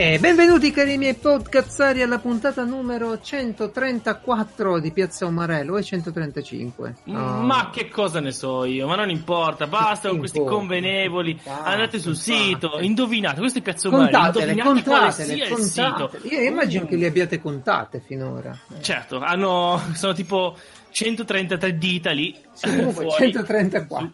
E benvenuti cari miei podcazzari alla puntata numero 134 di Piazza Umarello e 135. Oh. Ma che cosa ne so io, ma non importa, basta con questi convenevoli, andate sul sito, indovinate, questo è Piazza Umarello, contatele, contatele, contatele. Io immagino che li abbiate contate finora. Certo, hanno, sono tipo 133 dita lì. Sì, 134.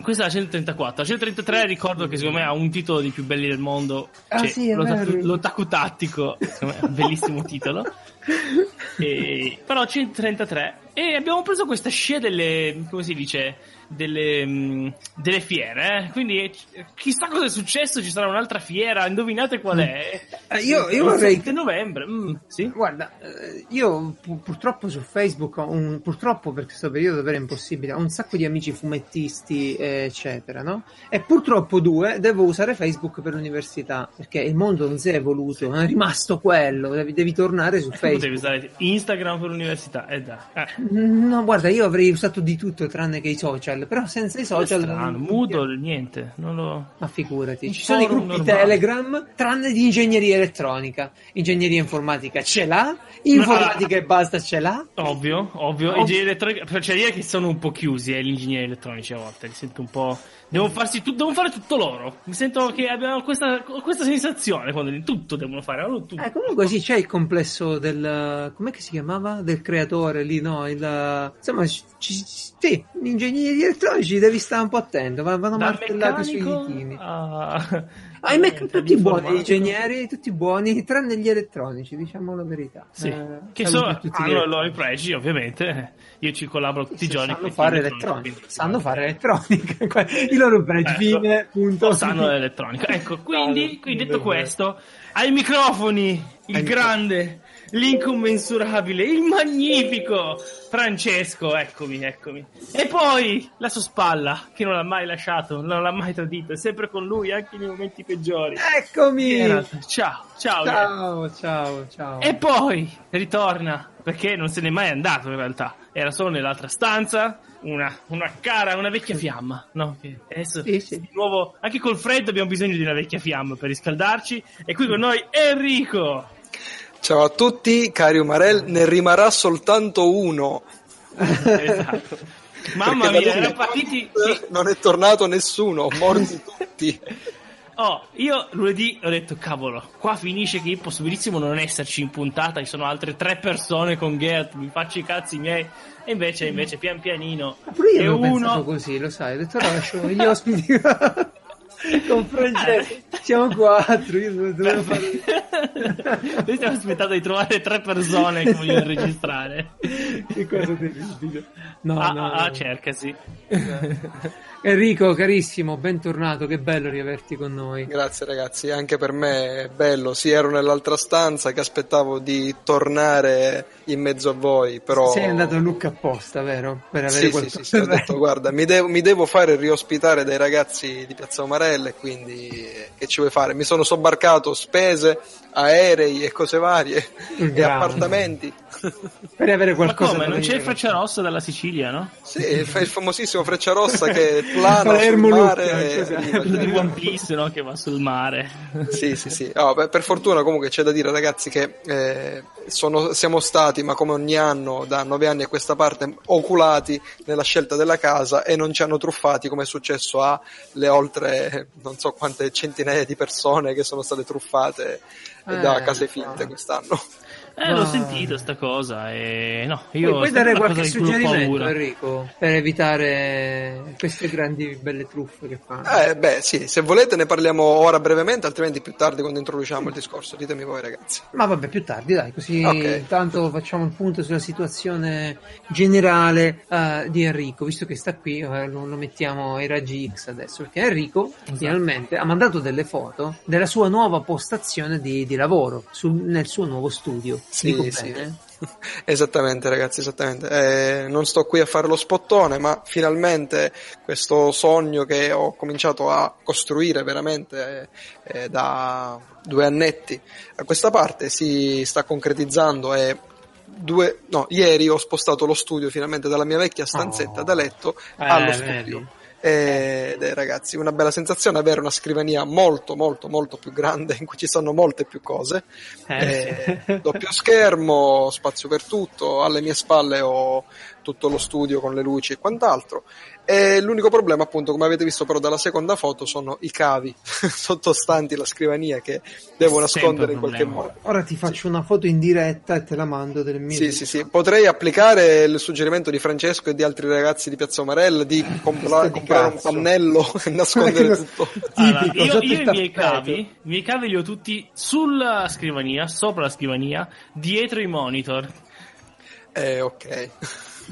Questa è la 134. La 133 ricordo che secondo me ha un titolo dei più belli del mondo. Ah, cioè, sì, l'otaku, l'otaku tattico. Secondo me è un bellissimo titolo. E, però 133. E abbiamo preso questa scia delle. come si dice? Delle, mh, delle fiere. Eh? Quindi chissà cosa è successo. Ci sarà un'altra fiera. Indovinate qual è? Eh, io, io vorrei. 7 novembre. Mm, sì? Guarda, eh, io pu- purtroppo su Facebook, un, purtroppo per questo periodo davvero impossibile, ho un sacco di amici fumettisti, eccetera, no? E purtroppo due, devo usare Facebook per l'università perché il mondo non si è evoluto, è rimasto quello. Devi, devi tornare su Facebook. Devi usare Instagram per l'università. Eh, dai. Eh. No, guarda, io avrei usato di tutto tranne che i social, però senza i social. Strano, Moodle, niente, non lo... Ma figurati, ci sono i gruppi normale. Telegram, tranne di ingegneria elettronica. Ingegneria informatica ce l'ha, informatica e basta ce l'ha. Ovvio, ovvio. ovvio. Ingegneria elettronica, cioè dire che sono un po' chiusi, eh, gli ingegneri elettronici a volte, li sento un po'... Devono, farsi tu- devono fare tutto loro. Mi sento che abbiamo questa, questa sensazione quando tutto devono fare. Allora, tutto. Eh, comunque sì, c'è il complesso del... com'è che si chiamava? Del creatore lì, no? Il, insomma, ci, sì, gli ingegneri elettronici devi stare un po' attento, vanno martellati sui litini. A... I mec- tutti buoni, gli ingegneri, tutti buoni, tranne gli elettronici, diciamo la verità. Sì, eh, che sono, hanno i loro pregi, ovviamente. Io ci collaboro tutti i giorni. Sanno fare elettronica. Sanno fare elettronica. I loro pregi, ecco, fine, punto. Sanno l'elettronica. Ecco, quindi, quindi detto questo, ai microfoni, il grande. L'incommensurabile, il magnifico Francesco, eccomi, eccomi. E poi la sua spalla, che non l'ha mai lasciato, non l'ha mai tradito, è sempre con lui anche nei momenti peggiori. Eccomi! Ciao, ciao. Ciao, ciao, ciao. E poi ritorna, perché non se n'è mai andato in realtà, era solo nell'altra stanza, una, una, cara, una vecchia fiamma, no? Adesso sì, sì. di nuovo, anche col freddo abbiamo bisogno di una vecchia fiamma per riscaldarci. E qui con noi Enrico. Ciao a tutti, cari Umarell, ne rimarrà soltanto uno. esatto. Mamma mia, erano partiti. Non è tornato nessuno, morti tutti. Oh, io lunedì ho detto, cavolo, qua finisce che io posso benissimo non esserci in puntata, ci sono altre tre persone con Gert, mi faccio i cazzi miei. E invece, invece, pian pianino. Ma pure io e uno... così, lo sai, ho detto, no, lascio gli ospiti. con Francesco. Siamo quattro io dovevo fare noi stiamo aspettando di trovare tre persone che vogliono registrare. Che cosa terribile no, ah, no, ah, cercasi Enrico carissimo bentornato che bello riaverti con noi grazie ragazzi anche per me è bello sì ero nell'altra stanza che aspettavo di tornare in mezzo a voi però sei andato a Lucca apposta vero? per avere sì, qualcosa sì, sì, sì, ho detto guarda mi devo, mi devo fare riospitare dai ragazzi di Piazza Omarello e quindi che ci vuoi fare? Mi sono sobbarcato spese, aerei e cose varie Grande. e appartamenti. Per avere qualcosa. Ma come? Non c'è il Freccia Rossa dalla Sicilia, no? Sì, il, il famosissimo Freccia Rossa che plana sul mare. E... di One Piece, no? Che va sul mare. Sì, sì, sì. Oh, beh, per fortuna comunque c'è da dire ragazzi che eh, sono, siamo stati, ma come ogni anno, da nove anni a questa parte, oculati nella scelta della casa e non ci hanno truffati come è successo alle oltre non so quante centinaia di persone che sono state truffate eh, da case finte quest'anno. Eh, l'ho sentito sta cosa e no, io puoi dare qualche suggerimento Enrico per evitare queste grandi belle truffe che fanno? Eh, beh, sì, se volete ne parliamo ora brevemente, altrimenti più tardi quando introduciamo il discorso, ditemi voi ragazzi. Ma vabbè, più tardi, dai, così okay. intanto facciamo un punto sulla situazione generale uh, di Enrico, visto che sta qui, uh, lo, lo, mettiamo ai raggi X adesso, perché Enrico esatto. finalmente ha mandato delle foto della sua nuova postazione di, di lavoro sul, nel suo nuovo studio. Sì, sì. esattamente ragazzi, esattamente. Eh, non sto qui a fare lo spottone, ma finalmente questo sogno che ho cominciato a costruire veramente eh, eh, da due annetti a questa parte si sta concretizzando e due, no, ieri ho spostato lo studio finalmente dalla mia vecchia stanzetta oh. da letto allo studio. Vedi ed è ragazzi una bella sensazione avere una scrivania molto molto molto più grande in cui ci sono molte più cose Eh, sì. doppio schermo spazio per tutto alle mie spalle ho tutto lo studio con le luci e quant'altro e l'unico problema appunto come avete visto però dalla seconda foto sono i cavi sottostanti la scrivania che devo nascondere in qualche modo Ora ti faccio una foto in diretta e te la mando del mio. sì, sì, sì. Potrei applicare il suggerimento di Francesco e di altri ragazzi di Piazza Umarella di compra- di comprare un pannello e nascondere tutto. Allora, Tipico, io, io i miei cavi, i miei cavi li ho tutti sulla scrivania, sopra la scrivania, dietro i monitor. Eh, ok.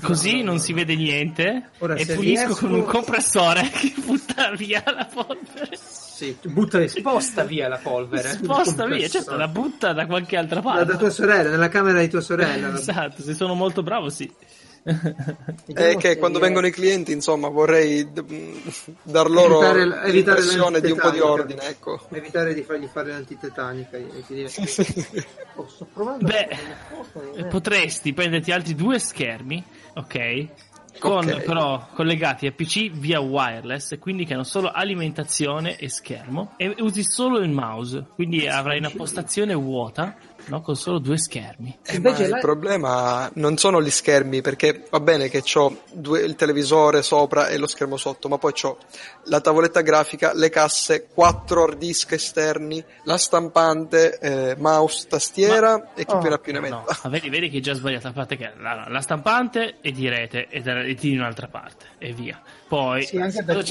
Così non si vede niente Ora, e pulisco riesco- con un compressore che butta via la polvere. Sì, butta, sposta via la polvere. Sposta via, certo, la butta da qualche altra parte. da tua sorella, nella camera di tua sorella. Esatto, se sono molto bravo, sì. È che quando vengono i clienti, insomma, vorrei mh, dar loro Evitare- evitare l'impressione di un po' di ordine, ecco. Evitare di fargli fare l'antitetanica. e sto provando. Beh, Potresti prenderti altri due schermi, ok? Con, Ok. però collegati a PC via wireless, quindi che hanno solo alimentazione e schermo, e usi solo il mouse, quindi avrai una postazione vuota, no? Con solo due schermi. Eh, Invece ma la- il problema non sono gli schermi, perché va bene che ho il televisore sopra e lo schermo sotto, ma poi ho la tavoletta grafica, le casse, quattro hard disk esterni, la stampante, eh, mouse, tastiera e chi Oh, più ne ha più ne No, metta. ma vedi, vedi che è già sbagliata, a parte che la, la stampante è di rete e, da- e di un'altra parte, e via. Poi Sì, Ma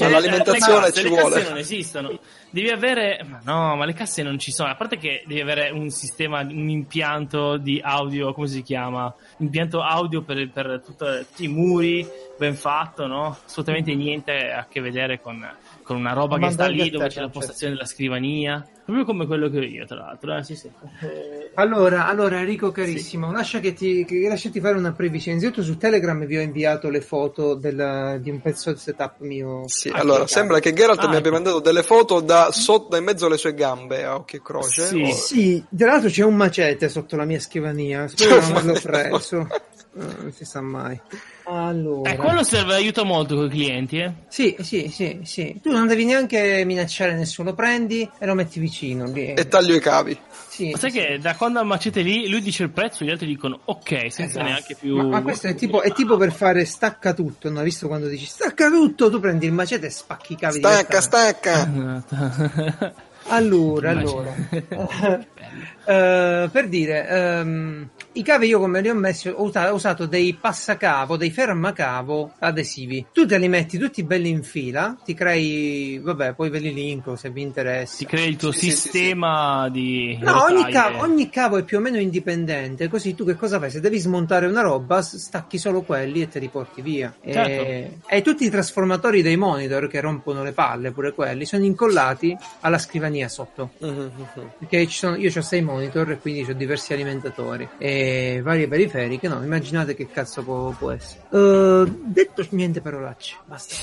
l'alimentazione le casse, ci le casse vuole. non esistono. Devi avere, ma no, ma le casse non ci sono. A parte che devi avere un sistema, un impianto di audio, come si chiama? Impianto audio per, per tutti i muri, ben fatto, no? Assolutamente niente a che vedere con, con una roba che sta lì dove c'è la postazione della scrivania. Proprio come quello che ho io, tra l'altro. Eh, sì, sì. Allora, allora Enrico carissimo, lascia che ti, che lasciati fare una previsione. Innanzitutto su Telegram vi ho inviato le foto del- di un pezzo di setup mio. Sì, Ah, allora che sembra che Geralt Ah, mi abbia ecco. mandato delle foto da sotto, da in mezzo alle sue gambe a occhio e croce. Sì. O- Sì, tra l'altro c'è un macete sotto la mia scrivania, spero di non averlo preso. Eh, non si sa mai. Allora. Eh, quello serve, aiuta molto con i clienti, eh. Sì, sì, sì, sì. Tu non devi neanche minacciare nessuno, prendi e lo metti vicino. lì. E taglio i cavi. Sì, Ma sai sì, che da quando al macete lì, lui dice il prezzo, gli altri dicono ok, senza Esatto. neanche più. Ma, ma questo è tipo, è tipo per fare stacca tutto, no? Visto quando dici stacca tutto, tu prendi il macete e spacchi i cavi Stacca, stacca. Allora, allora. Eh, per dire, ehm, i cavi io come li ho messi, ho usa- ho usato dei passacavo, dei fermacavo adesivi. Tu te li metti tutti belli in fila, ti crei, vabbè, poi ve li linko se vi interessa. Ti crei il tuo Sì, sì, sì, sistema di. No, ogni cavo, ogni cavo è più o meno indipendente, così tu che cosa fai? Se devi smontare una roba, stacchi solo quelli e te li porti via. Certo. E, e tutti i trasformatori dei monitor che rompono le palle, pure quelli, sono incollati alla scrivania sotto. Mhm. Perché ci sono, io ho sei monitor e quindi ho diversi alimentatori e varie periferiche. No, immaginate che cazzo può, può essere. Eh, detto niente parolacce, basta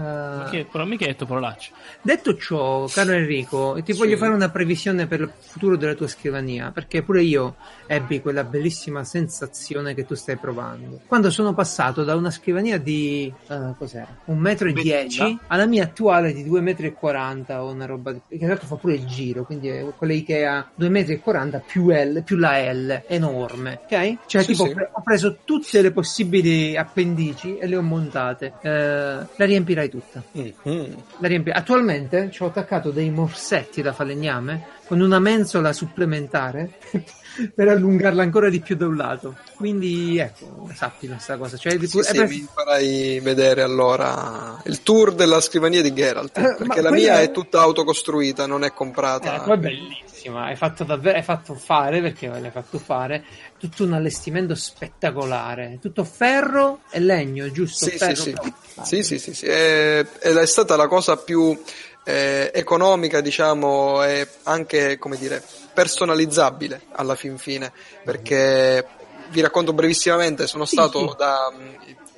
parolacce. Eh, però mica hai detto parolacce. Detto ciò, caro Enrico, ti voglio fare una previsione per il futuro della tua scrivania, perché pure io ebbi quella bellissima sensazione che tu stai provando. Quando sono passato da una scrivania di, eh, cos'era? Un metro e dieci Bella. alla mia attuale di 2,40 metri e 40 o una roba di... che tra fa pure il giro, quindi è quella Ikea 2,40 metri e 40 più L, più la L, enorme, ok? Cioè Sì, tipo sì. ho preso tutte le possibili appendici e le ho montate. Eh, la riempirai tutta. Mhm. La riempi- Attualmente ci ho attaccato dei morsetti da falegname con una mensola supplementare per allungarla ancora di più da un lato. Quindi ecco, sappi questa cosa. Cioè, Sì, è sì, per- mi farai vedere allora il tour della scrivania di Geralt. Eh, Perché la mia è tutta autocostruita, non è comprata. Eh, poi è bellissima, hai fatto davvero, hai fatto fare, perché l'hai fatto fare, tutto un allestimento spettacolare, tutto ferro e legno, giusto? Sì, sì, ferro, sì. però. Sì, sì, sì, sì. È, ed è stata la cosa più eh, economica, diciamo, e anche, come dire, personalizzabile alla fin fine, perché vi racconto brevissimamente, sono stato da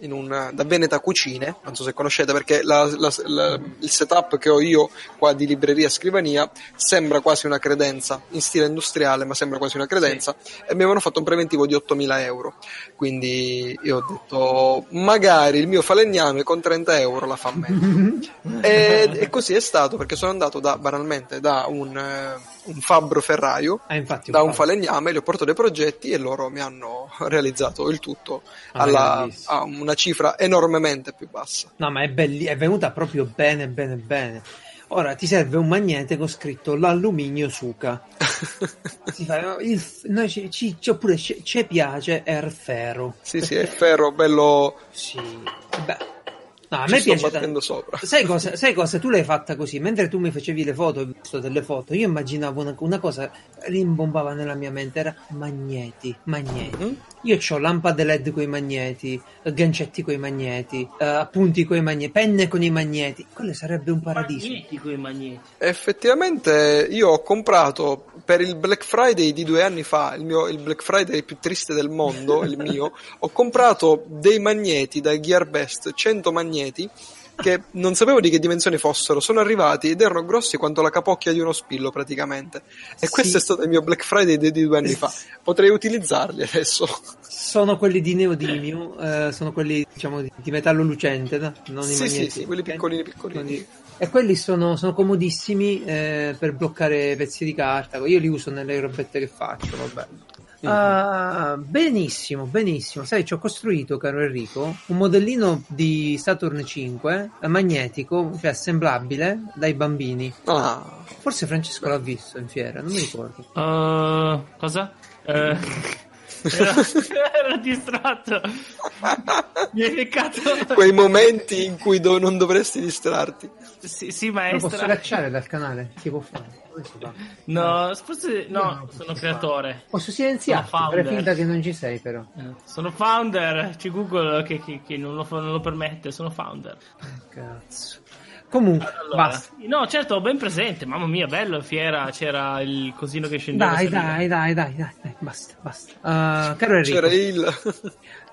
un, da Veneta Cucine, non so se conoscete perché la, la, la, il setup che ho io qua di libreria scrivania sembra quasi una credenza, in stile industriale, ma sembra quasi una credenza, sì. e mi avevano fatto un preventivo di 8.000 euro. Quindi io ho detto, magari il mio falegname con 30 euro la fa meglio. e, e, così è stato, perché sono andato da, banalmente da un, eh, un fabbro ferraio, ah, infatti, da un falegname, gli ho portato dei progetti e loro mi hanno realizzato il tutto ah, alla, a una cifra enormemente più bassa. No, ma è, belli- è venuta proprio bene, bene, bene. Ora ti serve un magnete con scritto l'alluminio suca. fa, il, noi ci, ci, oppure ci, piace il ferro. Sì, sì, è ferro bello. Sì, beh No, a me piace tanto. Sopra. Sai cosa, sai cosa? Tu l'hai fatta così. Mentre tu mi facevi le foto, ho visto delle foto, io immaginavo una, una cosa rimbombava nella mia mente. Era magneti, magneti. Mm? Io ho lampade LED con i magneti, gancetti con i magneti, uh, appunti con i magneti, penne con i magneti. Quello sarebbe un paradiso. Magneti con i magneti. Effettivamente, io ho comprato per il Black Friday di due anni fa, il, mio, il Black Friday più triste del mondo, il mio, ho comprato dei magneti da Gearbest, 100 magneti che non sapevo di che dimensioni fossero, sono arrivati ed erano grossi quanto la capocchia di uno spillo praticamente. E sì. questo è stato il mio Black Friday di, due anni fa. Potrei utilizzarli adesso. Sono quelli di neodimio, eh, sono quelli diciamo di, di metallo lucente, no? non sì, i. Sì, sì, quelli piccolini piccolini. E quelli sono, sono comodissimi eh, per bloccare pezzi di carta. Io li uso nelle robette che faccio, vabbè. Uh, benissimo, benissimo. Sai, ci ho costruito, caro Enrico, un modellino di Saturn 5 magnetico, cioè assemblabile dai bambini. Ah. Forse Francesco l'ha visto in fiera, non mi ricordo. Uh, cosa? Uh, ero, ero distratto. Mi hai beccato. Quei momenti in cui do- non dovresti distrarti. Sì, sì maestro. Lo posso cacciare dal canale? Si può fare. No, forse no, sono creatore. Posso silenziare, fare finta che non ci sei però. Eh, sono founder, c'è Google che, che, che non, lo, non, lo, permette, sono founder. Cazzo. Comunque, allora, basta. No, certo, ho ben presente. Mamma mia, bello, fiera, c'era il cosino che scendeva. Dai, dai, dai, dai, dai, dai, basta, basta. Uh, caro Enrico. C'era il...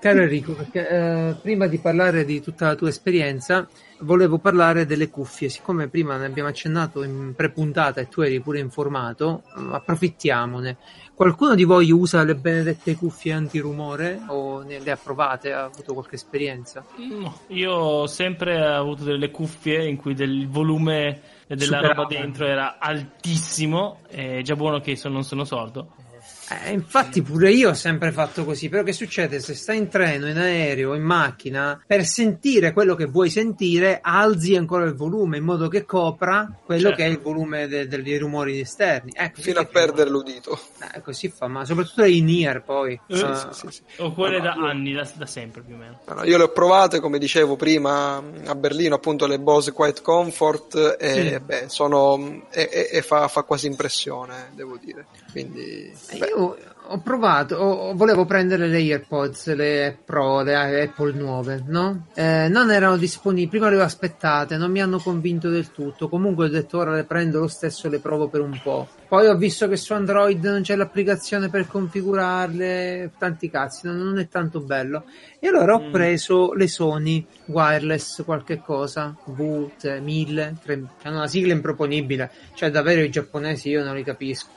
caro Enrico, perché, uh, prima di parlare di tutta la tua esperienza, volevo parlare delle cuffie. Siccome prima ne abbiamo accennato in pre-puntata e tu eri pure informato, approfittiamone. Qualcuno di voi usa le benedette cuffie antirumore o ne, le ha provate? Ha avuto qualche esperienza? No, io ho sempre avuto delle cuffie in cui del volume della Superata. roba dentro era altissimo, è già buono che non sono sordo. Eh, infatti pure io ho sempre fatto così, però che succede se stai in treno, in aereo, in macchina, per sentire quello che vuoi sentire, alzi ancora il volume in modo che copra quello certo. che è il volume de- de- dei rumori esterni. Ecco, Fino a perdere l'udito. Eh, così fa, ma soprattutto in ear poi. Uh, uh, sì, sì, sì. O quelle da anni, da, da, sempre più o meno. No, io le ho provate, come dicevo prima, a Berlino, appunto le Bose Quiet Comfort, e beh, sono, e, e, e fa, fa, quasi impressione, devo dire. Quindi, beh. io ho provato, ho, volevo prendere le AirPods, le Pro, le Apple nuove, no? Eh, non erano disponibili, prima le ho aspettate, non mi hanno convinto del tutto. Comunque ho detto ora le prendo lo stesso, le provo per un po'. Poi ho visto che su Android non c'è l'applicazione per configurarle, tanti cazzi, non, non è tanto bello. E allora ho mm. preso le Sony wireless, qualche cosa, V1000, hanno una sigla improponibile, cioè davvero i giapponesi io non li capisco.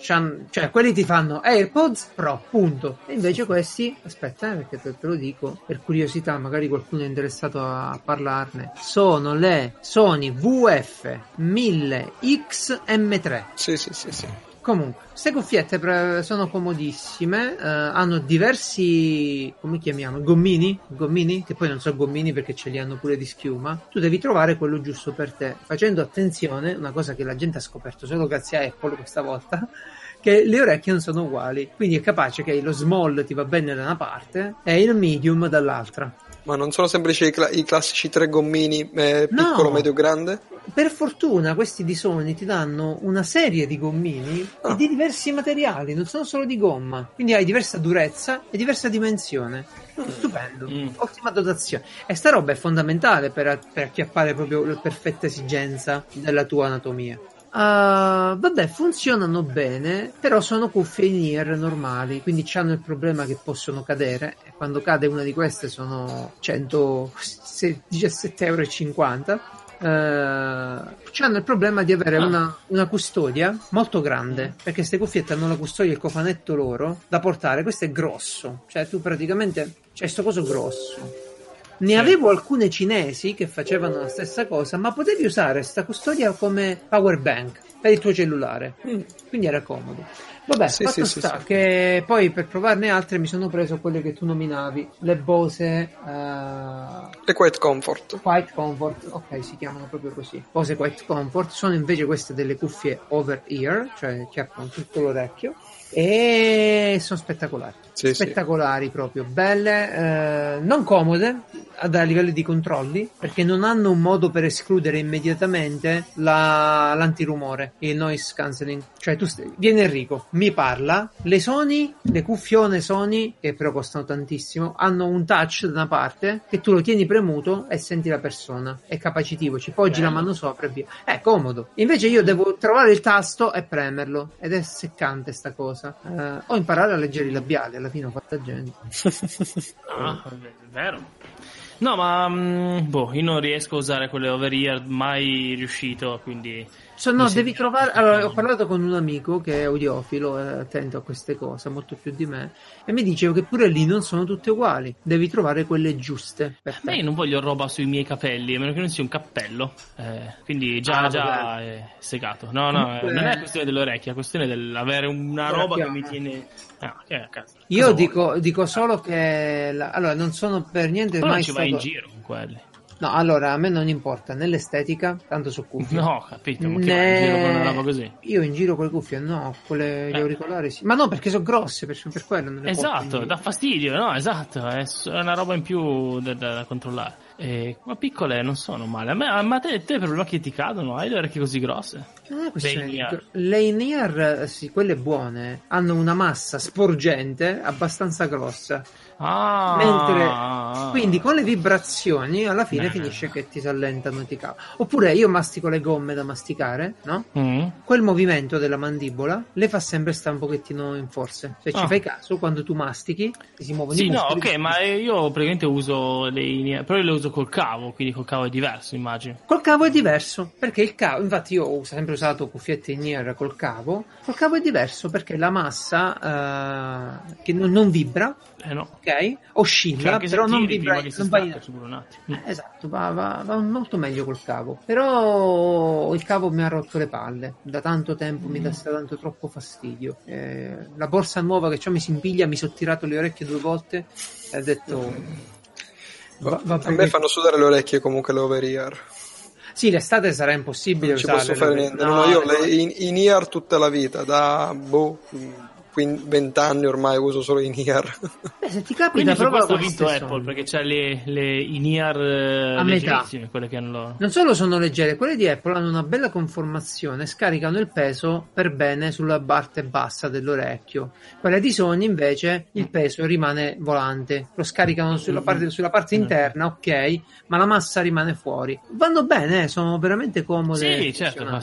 C'han, cioè quelli ti fanno AirPods Pro, punto. E invece questi, aspetta eh, perché te, te, lo dico, per curiosità, magari qualcuno è interessato a parlarne, sono le Sony VF 1000XM3. Sì, sì, sì, sì. Comunque, queste cuffiette sono comodissime, eh, hanno diversi, come chiamiamo, gommini, gommini, che poi non so gommini perché ce li hanno pure di schiuma. Tu devi trovare quello giusto per te, facendo attenzione, una cosa che la gente ha scoperto solo grazie a Apple questa volta, che le orecchie non sono uguali, quindi è capace che lo small ti va bene da una parte e il medium dall'altra. Ma non sono semplici i, cl- i classici tre gommini eh, piccolo, no. medio, grande? Per fortuna questi di Sony ti danno una serie di gommini ah. di diversi materiali, non sono solo di gomma. Quindi hai diversa durezza e diversa dimensione. Mm. Stupendo, mm. ottima dotazione. E sta roba è fondamentale per, per acchiappare proprio la perfetta esigenza della tua anatomia. Uh, vabbè, funzionano bene, però sono cuffie in ear normali, quindi hanno il problema che possono cadere. E quando cade una di queste sono 117,50 euro. Uh, hanno il problema di avere ah. una, una, custodia molto grande perché queste cuffiette hanno la custodia il cofanetto loro da portare. Questo è grosso, cioè tu praticamente c'è questo coso grosso ne avevo alcune cinesi che facevano la stessa cosa, ma potevi usare questa custodia come power bank per il tuo cellulare. Mm. Quindi era comodo. Vabbè, sì, fatto sì, sta sì, che poi per provarne altre mi sono preso quelle che tu nominavi, le Bose uh... le Quiet Comfort. Quiet Comfort, ok, si chiamano proprio così. Bose Quiet Comfort sono invece queste delle cuffie over ear, cioè che aprono tutto l'orecchio e sono spettacolari. Sì, spettacolari sì. proprio, belle, eh, non comode a livello di controlli perché non hanno un modo per escludere immediatamente la, l'antirumore, il noise cancelling. Cioè, tu st- viene Enrico, mi parla, le Sony, le cuffione Sony, che però costano tantissimo, hanno un touch da una parte che tu lo tieni premuto e senti la persona. È capacitivo, ci poggi Bello. la mano sopra e via. È comodo. Invece io devo trovare il tasto e premerlo ed è seccante sta cosa. Eh, o imparare a leggere i labiali alla fine ho fatta gente. ah, è vero. No, ma mm, boh, io non riesco a usare quelle over ear, mai riuscito, quindi So, no, devi trovare. Allora, ho parlato con un amico che è audiofilo, è attento a queste cose, molto più di me, e mi diceva che pure lì non sono tutte uguali. Devi trovare quelle giuste. Per me io non voglio roba sui miei capelli, a meno che non sia un cappello. Eh, quindi già, ah, già è segato. No, no, Comunque... non è questione delle orecchie, è questione dell'avere una roba che mi tiene. Ah, che io dico, dico, solo che. La... Allora, non sono per niente Però mai ci stato... vai in giro con quelli. No, allora a me non importa né l'estetica, tanto su cuffie. No, capito, ma che né... in giro con una roba così? Io in giro con le cuffie no, con le, eh. gli auricolari sì. Ma no, perché sono grosse, per, per quello non le Esatto, dà fastidio, no, esatto, è una roba in più da, da, da controllare. Eh, ma piccole non sono male. A me, ma te, te problema che ti cadono? Hai le orecchie così grosse? Ah, le in-ear, sì, quelle buone, hanno una massa sporgente abbastanza grossa. Ah, Mentre, quindi con le vibrazioni alla fine beh. finisce che ti si allentano ti cava. Oppure io mastico le gomme da masticare, no? Mm. Quel movimento della mandibola le fa sempre stare un pochettino in forze. Se ci ah. fai caso, quando tu mastichi, si muovono sì, i muscoli. Sì, no, ok, ma io praticamente uso le in però le uso col cavo, quindi col cavo è diverso, immagino. Col cavo è diverso, perché il cavo, infatti io ho sempre usato cuffiette in ear col cavo, col cavo è diverso perché la massa uh, che non, non vibra, eh no. ok? Oscilla, cioè, però non vibra. Non va in... eh, esatto, va, va, va, molto meglio col cavo. Però il cavo mi ha rotto le palle. Da tanto tempo mm. mi dà tanto troppo fastidio. Eh, la borsa nuova che ho mi si impiglia, mi sono tirato le orecchie due volte e ho detto. Va, va a me fanno sudare le orecchie comunque le over ear. Sì, l'estate sarà impossibile. Non ci posso fare niente. No, no, io le, in, in ear tutta la vita, da boh 20 anni ormai uso solo in ear. Beh, se ti capita, Quindi questo ha vinto Apple sono. perché c'è le, le in ear eh, a metà. quelle che hanno. Non solo sono leggere, quelle di Apple hanno una bella conformazione, scaricano il peso per bene sulla parte bassa dell'orecchio. Quelle di Sony invece il peso rimane volante, lo scaricano sulla parte, sulla parte interna, ok, ma la massa rimane fuori. Vanno bene, eh, sono veramente comode. Sì, certo, ma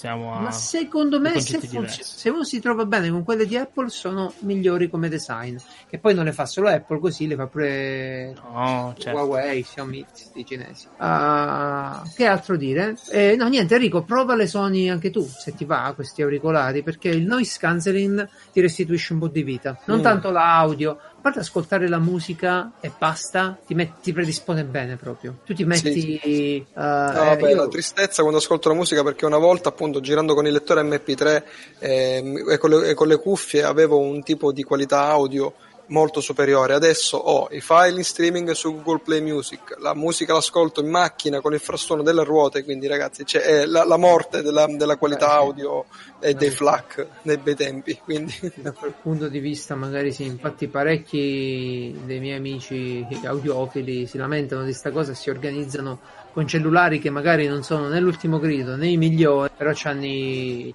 siamo a Ma secondo me se, funziona, se, uno si trova bene con quelle di Apple sono migliori come design. Che poi non le fa solo Apple, così le fa pure no, certo. Huawei, Xiaomi, i cinesi. Uh, che altro dire? Eh, no, niente, Enrico, prova le Sony anche tu, se ti va, questi auricolari, perché il noise cancelling ti restituisce un po' di vita. Non mm. tanto l'audio, parte ascoltare la musica e basta, ti, metti, ti predispone bene proprio. Tu ti metti. Sì. Uh, no, vabbè, io... la tristezza quando ascolto la musica perché una volta, appunto, girando con il lettore MP3 eh, e, con le, e con le cuffie avevo un tipo di qualità audio molto superiore. Adesso ho i file in streaming su Google Play Music, la musica l'ascolto in macchina con il frastuono delle ruote, quindi ragazzi c'è la, la, morte della, della qualità eh, sì. audio e dei FLAC nei bei tempi. Quindi. Da quel punto di vista magari sì, infatti parecchi dei miei amici audiofili si lamentano di questa cosa e si organizzano con cellulari che magari non sono né l'ultimo grido né i migliori, però hanno i, i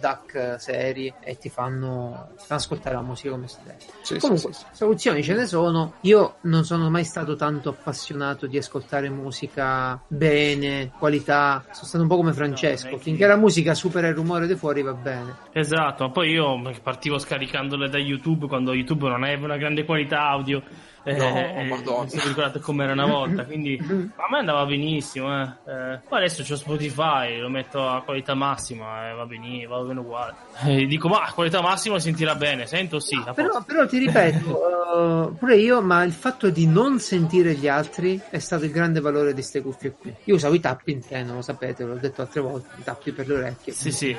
DAC seri e ti fanno, ti fanno ascoltare la musica come si deve. Sì, Comunque, sì, sì, soluzioni ce ne sono. Io non sono mai stato tanto appassionato di ascoltare musica bene, qualità. Sono stato un po' come Francesco. No, Finché la musica supera il rumore di fuori va bene. Esatto, ma poi io partivo scaricandole da YouTube quando YouTube non aveva una grande qualità audio. Eh, No, eh, Madonna. mi sono ricordato come era una volta, quindi a me andava benissimo. Eh. Eh, poi adesso c'ho Spotify, lo metto a qualità massima e va benissimo, va bene uguale. E dico, ma a qualità massima sentirà bene, sento sì. a Però, però ti ripeto, eh, pure io, ma il fatto di non sentire gli altri è stato il grande valore di queste cuffie qui. Io usavo i tappi in treno, lo sapete, l'ho detto altre volte, i tappi per le orecchie. Sì, sì,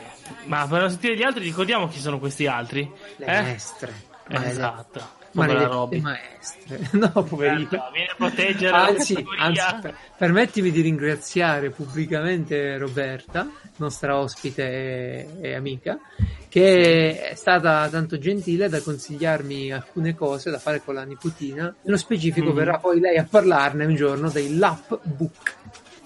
ma per sentire gli altri ricordiamo chi sono questi altri. Le Eh? maestre. Esatto. Maledette maestre. No, poverino. Certo, Vieni a proteggere la Anzi, anzi, per- permettimi di ringraziare pubblicamente Roberta, nostra ospite e, e amica, che è stata tanto gentile da consigliarmi alcune cose da fare con la nipotina. Nello specifico Mhm. verrà poi lei a parlarne un giorno dei lap book,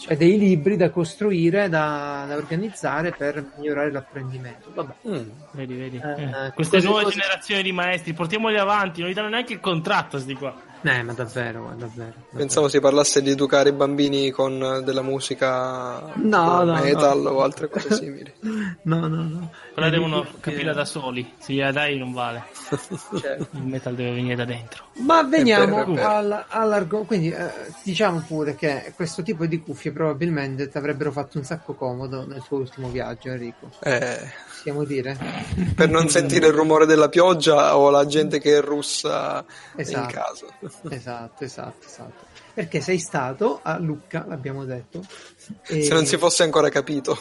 cioè dei libri da costruire, da, da organizzare per migliorare l'apprendimento. Vabbè. Mm. Vedi, vedi. Eh, Eh, eh, Queste nuove cose- generazioni di maestri, portiamoli avanti, non gli danno neanche il contratto, sti qua. Eh, ma davvero, ma davvero. davvero. Pensavo si parlasse di educare i bambini con eh, della musica No, no, metal no. o altre cose simili. No, no, no. Quella Eh, devono che- capire da soli. Se gliela dai non vale. certo. Il metal deve venire da dentro. Ma veniamo È è all'argomento. Quindi eh, diciamo pure che questo tipo di cuffie probabilmente ti avrebbero fatto un sacco comodo nel tuo ultimo viaggio, Enrico. Eh, Possiamo dire? per non sentire il rumore della pioggia o la gente che russa in Esatto. casa. Esatto, esatto, esatto. Perché sei stato a Lucca, l'abbiamo detto. E, Se non si fosse ancora capito.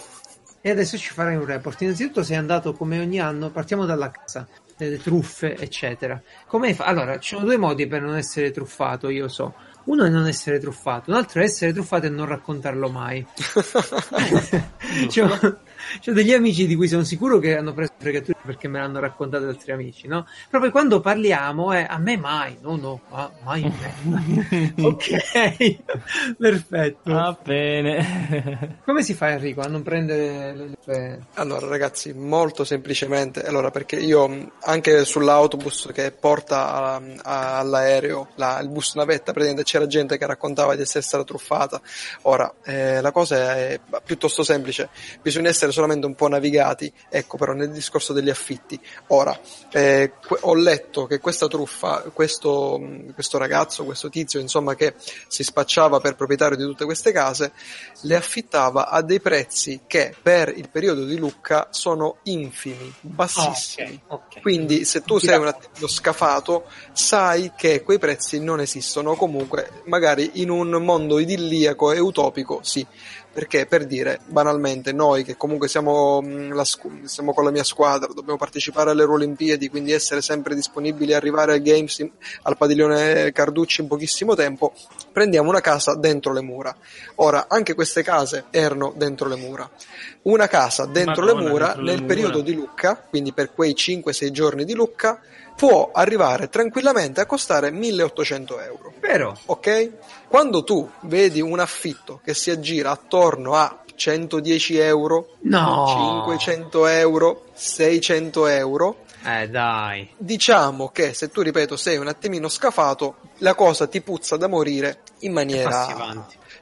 e adesso ci farai un report. Innanzitutto sei andato come ogni anno, partiamo dalla casa, delle truffe, eccetera. Come fa- Allora, ci sono due modi per non essere truffato, io so. Uno è non essere truffato, un altro è essere truffato e non raccontarlo mai. C'ho, c'ho degli amici di cui sono sicuro che hanno preso fregature perché me l'hanno raccontato altri amici, no? Poi quando parliamo, è a me mai, no, no, ma- mai ok, perfetto. Va bene. Come si fa Enrico a non prendere le, le... Allora ragazzi, molto semplicemente, allora perché io anche sull'autobus che porta a- a- all'aereo, la- il bus navetta, praticamente c'era gente che raccontava di essere stata truffata. Ora, eh, la cosa è piuttosto semplice, bisogna essere solamente un po' navigati, ecco però nel discorso degli affitti. Ora, eh, ho letto che questa truffa, questo, questo ragazzo, questo tizio, insomma, che si spacciava per proprietario di tutte queste case, le affittava a dei prezzi che per il periodo di Lucca sono infimi, bassissimi. Ah, ok, ok. Quindi se tu sei un attimino scafato, sai che quei prezzi non esistono, comunque magari in un mondo idilliaco e utopico sì. Perché per dire, banalmente, noi che comunque siamo, mh, la siamo con la mia squadra, dobbiamo partecipare alle Olimpiadi, quindi essere sempre disponibili e arrivare ai Games in- al padiglione Carducci in pochissimo tempo, prendiamo una casa dentro le mura. Ora, anche queste case erano dentro le mura. Una casa dentro Madonna, le mura dentro le nel mura. periodo di Lucca, quindi per quei 5-6 giorni di Lucca, può arrivare tranquillamente a costare 1800 euro. Vero? Ok? Quando tu vedi un affitto che si aggira attorno a 110 euro, No. 500 euro, 600 euro, Eh dai. diciamo che se tu, ripeto, sei un attimino scafato, la cosa ti puzza da morire in maniera...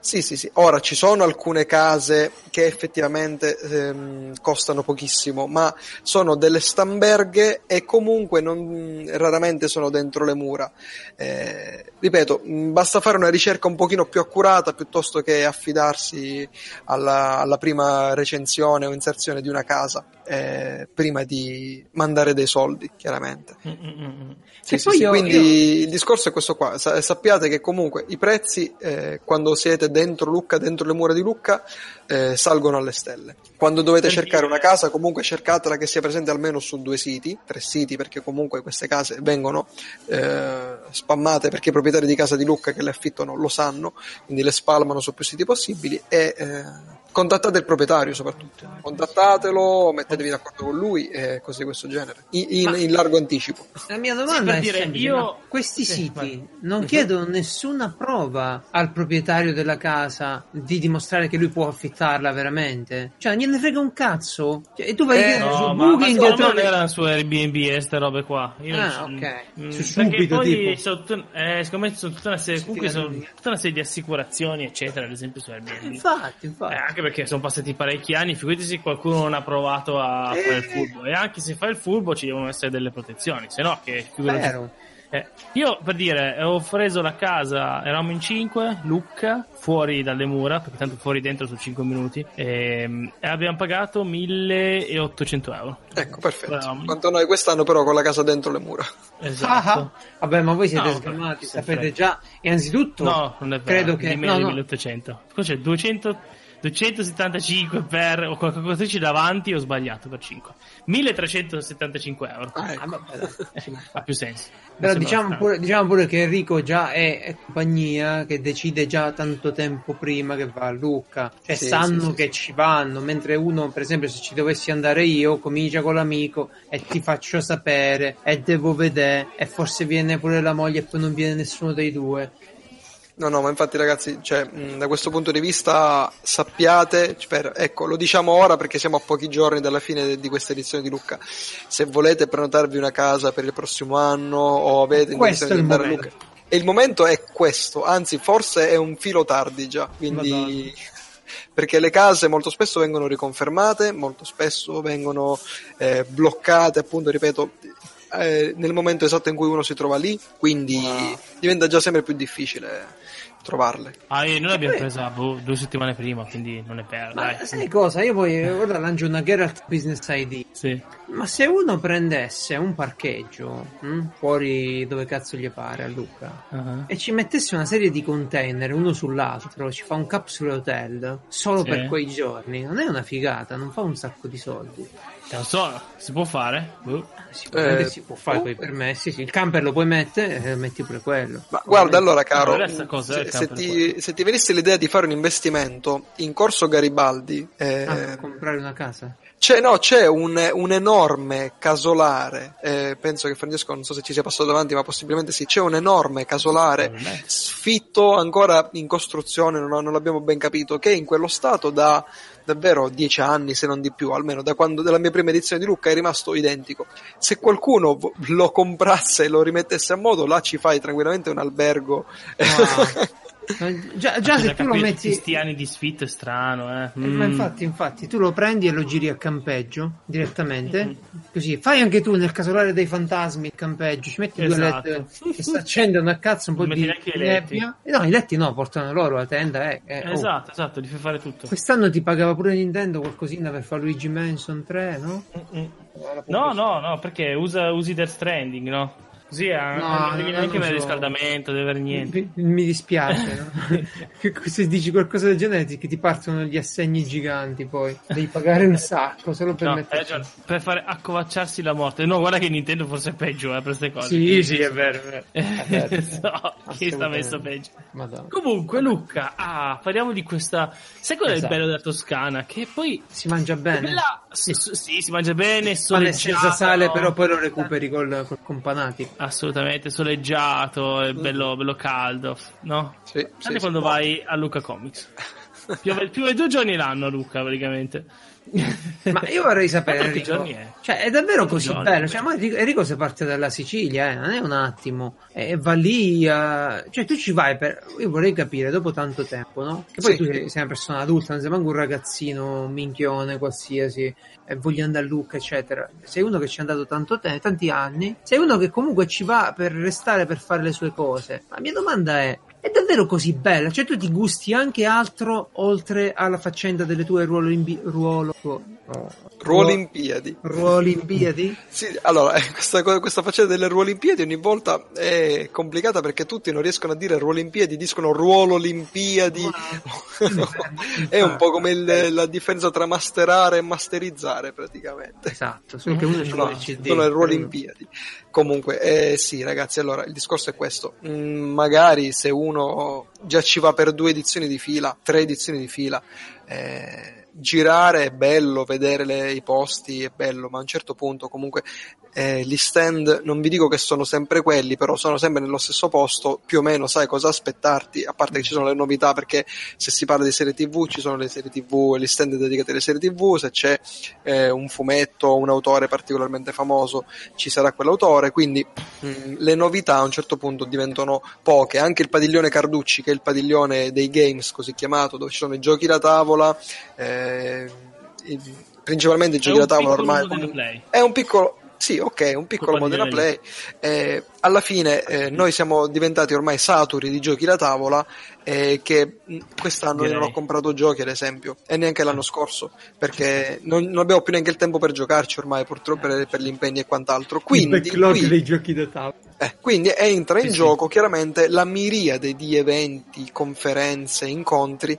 Sì, sì, sì. Ora ci sono alcune case che effettivamente ehm, costano pochissimo, ma sono delle stamberghe e comunque non, raramente sono dentro le mura. Eh, ripeto, mh, basta fare una ricerca un pochino più accurata piuttosto che affidarsi alla, alla prima recensione o inserzione di una casa eh, prima di mandare dei soldi, chiaramente. Mm, Sì, E sì, poi sì, io- quindi il discorso è questo qua. Sa- sappiate che comunque i prezzi, eh, quando siete dentro Lucca, dentro le mura di Lucca, eh, salgono alle stelle. Quando dovete cercare una casa, comunque cercatela che sia presente almeno su due siti, tre siti, perché comunque queste case vengono eh, spammate perché i proprietari di casa di Lucca che le affittano lo sanno, quindi le spalmano su più siti possibili e eh, Contattate il proprietario soprattutto, contattatelo, mettetevi d'accordo con lui e cose di questo genere, in, in, in largo anticipo. La mia domanda sì, è dire, io... questi sì, siti vai. non uh-huh. chiedono nessuna prova al proprietario della casa di dimostrare che lui può affittarla veramente? Cioè, gliene frega un cazzo? Cioè, e tu vai eh, no, su Booking ma, ma non erano su Airbnb e queste robe qua. Io ah, ok. Mm, su subito, poi sono, eh, secondo me sono tutta una serie, comunque sono tutta una serie di assicurazioni, eccetera, ad esempio su Airbnb. Infatti, infatti. Eh, anche perché sono passati parecchi anni, figurati se qualcuno non ha provato a eh. fare il furbo. E anche se fa il furbo ci devono essere delle protezioni, se no che figurati. Eh, io per dire, ho preso la casa, eravamo in 5, Lucca, fuori dalle mura, perché tanto fuori dentro sono 5 minuti, e, ehm, e abbiamo pagato 1800 euro. Ecco, perfetto. Eravamo... Quanto noi quest'anno però con la casa dentro le mura. Esatto. Ah, ah. Vabbè, ma voi siete no, sgamati, sapete già, innanzitutto, no, non è vero, credo che... Di meno no, di 1800. Qua c'è 200... 275 per o qualcosa c'è davanti ho sbagliato per 5 1375 euro. Ah, ecco. ah, eh, ha più senso. Però diciamo pure, diciamo pure, che Enrico già è, è, compagnia che decide già tanto tempo prima che va a Lucca. Cioè sì, sanno sì, che sì. ci vanno mentre uno per esempio se ci dovessi andare io comincia con l'amico e ti faccio sapere e devo vedere e forse viene pure la moglie e poi non viene nessuno dei due No, no, ma infatti ragazzi, cioè, mh, da questo punto di vista sappiate, per, ecco, lo diciamo ora perché siamo a pochi giorni dalla fine di questa edizione di Lucca, se volete prenotarvi una casa per il prossimo anno o avete intenzione di andare a Lucca, e il momento è questo, anzi forse è un filo tardi già, quindi... Perché le case molto spesso vengono riconfermate, molto spesso vengono eh, bloccate, appunto, ripeto, eh, nel momento esatto in cui uno si trova lì, quindi wow. diventa già sempre più difficile trovarle. Ah, noi l'abbiamo presa boh, due settimane prima, quindi non è per. Ma dai. sai cosa? Io poi ora lancio una Geralt Business ID. Sì. Ma se uno prendesse un parcheggio mh, hm, fuori dove cazzo gli pare a Lucca uh-huh. e ci mettesse una serie di container uno sull'altro, ci fa un capsule hotel solo sì. per quei giorni, non è una figata, non fa un sacco di soldi. Non so, si può fare? Uh. Eh, si può fare oh. con i permessi. Sì. Il camper lo puoi mettere e metti pure quello. Ma guarda, allora, caro, se, se, ti, se, ti, venisse l'idea di fare un investimento in corso Garibaldi, eh, ah, comprare una casa. C'è, no, c'è un, un, enorme casolare, eh, penso che Francesco non so se ci sia passato davanti, ma possibilmente sì, c'è un enorme casolare sfitto ancora in costruzione, non, non l'abbiamo ben capito, che in quello stato da davvero dieci anni, se non di più, almeno da quando della mia prima edizione di Lucca è rimasto identico. Se qualcuno lo comprasse e lo rimettesse a modo, là ci fai tranquillamente un albergo. Wow. Già, già se tu lo metti. Questi anni di sfit è strano, eh. Mm. Ma infatti, infatti, tu lo prendi e lo giri a campeggio direttamente. Mm-hmm. Così fai anche tu nel casolare dei fantasmi il campeggio. Ci metti esatto. due LED che si accendono a cazzo un po' non di nebbia. Eh, no, i letti no, portano loro la tenda. Eh, eh, oh. esatto, oh. esatto, li fai fare tutto. Quest'anno ti pagava pure Nintendo qualcosina per fare Luigi Mansion 3, no? Mm-mm. No, no, no, perché usa, usi Death Stranding, no? Così eh, no, non devi neanche avere so. riscaldamento, deve avere niente. Mi, mi dispiace, no? se dici qualcosa del genere che ti partono gli assegni giganti poi. Devi pagare un sacco solo per no, metterci. Eh, per fare accovacciarsi la morte. No, guarda che Nintendo forse è peggio eh, per queste cose. Sì, sì, è vero, è vero. È no, chi sta messo peggio. Madonna. Comunque, Luca, ah, parliamo di questa... Sai qual è esatto. il bello della Toscana? Che poi... Si mangia bene. Bella... Sì, sì, si mangia bene, soleggiato. senza sale, però poi lo recuperi col, col companatico assolutamente soleggiato, è bello, bello caldo, no? Sì, Anche sì, quando vai a Luca Comics. piove, piove due giorni l'anno a Luca praticamente. Ma io vorrei sapere, Enrico, è? Cioè, è davvero così giorni, bello? Cioè, Enrico se parte dalla Sicilia, eh, non è un attimo, e va lì, uh... cioè tu ci vai per, io vorrei capire, dopo tanto tempo, no? Che poi sì. tu sei, sei, una persona adulta, non sei manco un ragazzino, un minchione qualsiasi, e voglio andare a Lucca, eccetera. Sei uno che ci è andato tanto tempo, tanti anni, sei uno che comunque ci va per restare, per fare le sue cose. La mia domanda è, è davvero così bella? Cioè tu ti gusti anche altro oltre alla faccenda delle tue ruolo, in bi- ruolo Oh. Ruolimpiadi. Ruolimpiadi? sì, allora, eh, questa, questa faccenda delle Ruolimpiadi ogni volta è complicata perché tutti non riescono a dire Ruolimpiadi, dicono Ruolo Olimpiadi. è un po' come il, la differenza tra masterare e masterizzare praticamente. Esatto, solo che uno no, sono le Ruolimpiadi. Comunque, eh, sì ragazzi, allora il discorso è questo. Mm, magari se uno già ci va per due edizioni di fila, tre edizioni di fila, eh, girare è bello, vedere le, i posti è bello, ma a un certo punto comunque eh, gli stand non vi dico che sono sempre quelli, però sono sempre nello stesso posto, più o meno sai cosa aspettarti, a parte che ci sono le novità perché se si parla di serie TV ci sono le serie TV, gli stand dedicati alle serie TV, se c'è eh, un fumetto o un autore particolarmente famoso ci sarà quell'autore, quindi mh, mm, le novità a un certo punto diventano poche, anche il padiglione Carducci che è il padiglione dei games così chiamato, dove ci sono i giochi da tavola, eh, principalmente i giochi da tavola ormai è un piccolo sì, ok, un piccolo Modena Play. Eh, alla fine eh, noi siamo diventati ormai saturi di giochi da tavola eh, che quest'anno io non ho comprato giochi ad esempio e neanche l'anno scorso perché non, non, abbiamo più neanche il tempo per giocarci ormai purtroppo per, per gli impegni e quant'altro. Quindi, il backlog qui, dei giochi da tavola. Eh, quindi entra in sì, gioco sì. chiaramente la miriade di eventi, conferenze, incontri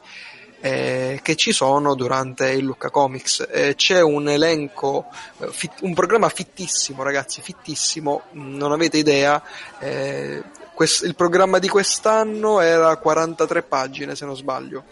eh, che ci sono durante il Lucca Comics. Eh, c'è un elenco, eh, fit, un programma fittissimo, ragazzi, fittissimo, non avete idea. Eh, quest, il programma di quest'anno era 43 pagine, se non sbaglio,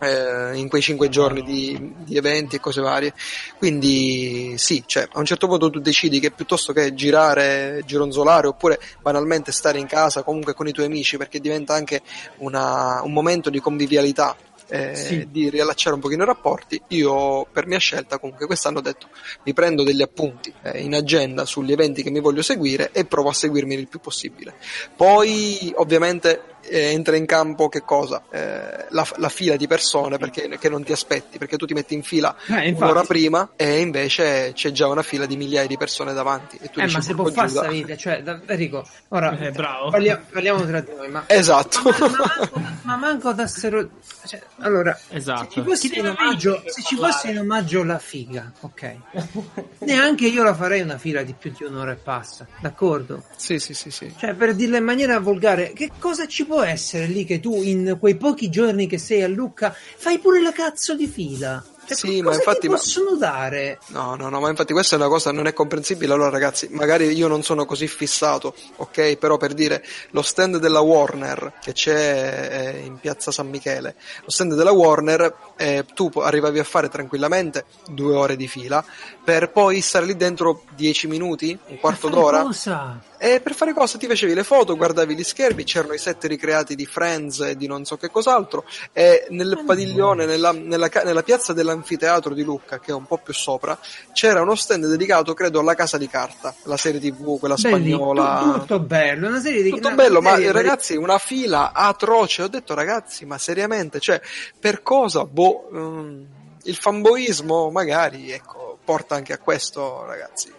eh, in quei 5 giorni di, di, eventi e cose varie. Quindi sì, cioè, a un certo punto tu decidi che piuttosto che girare, gironzolare oppure banalmente stare in casa comunque con i tuoi amici perché diventa anche una, un momento di convivialità eh, sì. di riallacciare un pochino i rapporti, io per mia scelta comunque quest'anno ho detto mi prendo degli appunti eh, in agenda sugli eventi che mi voglio seguire e provo a seguirmi il più possibile. Poi ovviamente eh, entra in campo che cosa? Eh, la, la, fila di persone perché, che non ti aspetti, perché tu ti metti in fila eh, un'ora prima e invece c'è già una fila di migliaia di persone davanti. E tu eh, dici, ma se può fare sta vita, cioè, da, Enrico, ora eh, bravo. Parliamo, parliamo tra di noi, ma, esatto. ma, ma, manco, ma manco da sero, cioè, allora, esatto. se ci fosse, in omaggio, se ci fosse in omaggio la figa, ok, neanche io la farei una fila di più di un'ora e passa, d'accordo? Sì, sì, sì, sì. Cioè, per dirla in maniera volgare, che cosa ci può essere lì che tu in quei pochi giorni che sei a Lucca fai pure la cazzo di fila? Cioè, sì, ma infatti. Ma... possono dare? No, no, no, ma infatti questa è una cosa non è comprensibile. Allora, ragazzi, magari io non sono così fissato, ok? Però per dire lo stand della Warner che c'è eh, in piazza San Michele, lo stand della Warner, eh, tu arrivavi a fare tranquillamente due ore di fila per poi stare lì dentro dieci minuti, un quarto d'ora. Cosa? E per fare cosa? Ti facevi le foto, guardavi gli schermi, c'erano i set ricreati di Friends e di non so che cos'altro, e nel padiglione, nella, nella, nella piazza dell'anfiteatro di Lucca, che è un po' più sopra, c'era uno stand dedicato, credo, alla Casa di Carta, la serie tv, quella Belli, spagnola. Tutto, tutto bello, una serie di Tutto una, bello, ma ragazzi, una fila atroce. Ho detto, ragazzi, ma seriamente, cioè, per cosa? Boh, um, il fanboismo magari, ecco, porta anche a questo, ragazzi.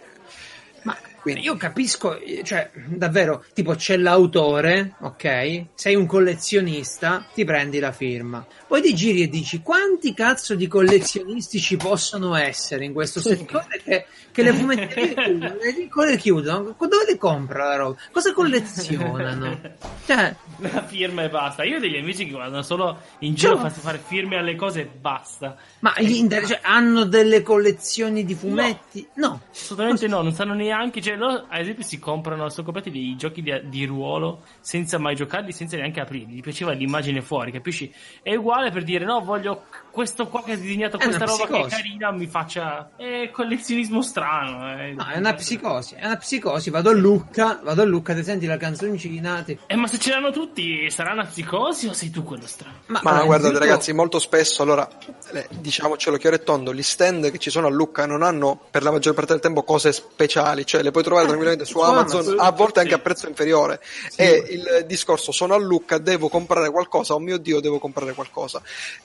Quindi io capisco, cioè, davvero, tipo c'è l'autore, ok? Sei un collezionista, ti prendi la firma. Poi ti giri e dici quanti cazzo di collezionisti ci possono essere in questo settore che, che le fumetterie chiudono, le edicole chiudono, dove le compra la roba? Cosa collezionano? Cioè, la firma e basta. Io ho degli amici che vanno solo in giro cioè, fare firme alle cose e basta. Ma gli inter- cioè, hanno delle collezioni di fumetti? No, no. assolutamente no, non sanno neanche, cioè, loro ad esempio si comprano, sono comprati dei giochi di, di, ruolo senza mai giocarli, senza neanche aprirli, gli piaceva l'immagine fuori, capisci? È uguale per dire no, voglio questo qua che ha disegnato questa roba psicosi. che è carina, mi faccia... è collezionismo strano. È... No, è una psicosi, è una psicosi, vado a Lucca, vado a Lucca, ti senti la canzoncina... Ti... Eh, ma se ce l'hanno tutti, sarà una psicosi o sei tu quello strano? Ma, ma guardate tutto... ragazzi, molto spesso, allora, eh, diciamocelo chiaro e tondo, gli stand che ci sono a Lucca non hanno per la maggior parte del tempo cose speciali, cioè le puoi trovare tranquillamente su Amazon, a volte anche a prezzo inferiore. Sì. E il discorso, sono a Lucca, devo comprare qualcosa, oh mio Dio, devo comprare qualcosa.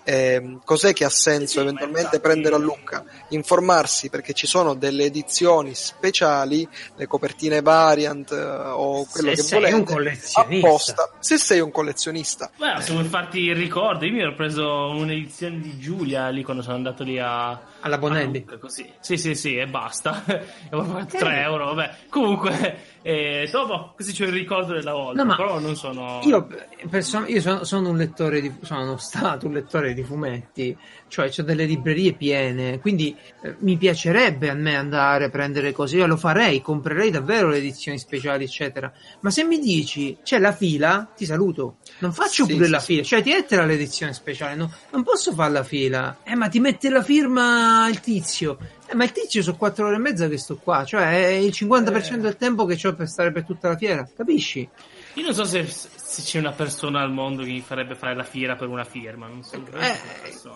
Eh, cos'è che ha senso sì, eventualmente prendere a Lucca? Informarsi perché ci sono delle edizioni speciali, le copertine variant eh, o quello se che volete. un collezionista. Apposta, se sei un collezionista. Beh, se vuoi farti il ricordo, io mi ero preso un'edizione di Giulia lì quando sono andato lì a alla Bonelli. Ah, così. Sì, sì, sì, e basta. Avevo pagato 3 euro, vabbè. Comunque, eh, dopo, così c'è il ricordo della volta, no, però non sono... Io, person- io sono, sono, un lettore di... sono stato un lettore di fumetti, cioè ho delle librerie piene, quindi eh, mi piacerebbe a me andare a prendere cose, io lo farei, comprerei davvero le edizioni speciali, eccetera. Ma se mi dici c'è la fila, ti saluto. Non faccio sì, pure sì, la sì. fila, cioè ti mettela l'edizione speciale, no? non posso fare la fila. Eh, ma ti mette la firma il tizio. Eh, ma il tizio sono 4 ore e mezza che sto qua, cioè è il 50% eh. del tempo che ho per stare per tutta la fiera, capisci? Io non so se, se, c'è una persona al mondo che mi farebbe fare la fiera per una firma. Non so. Eh,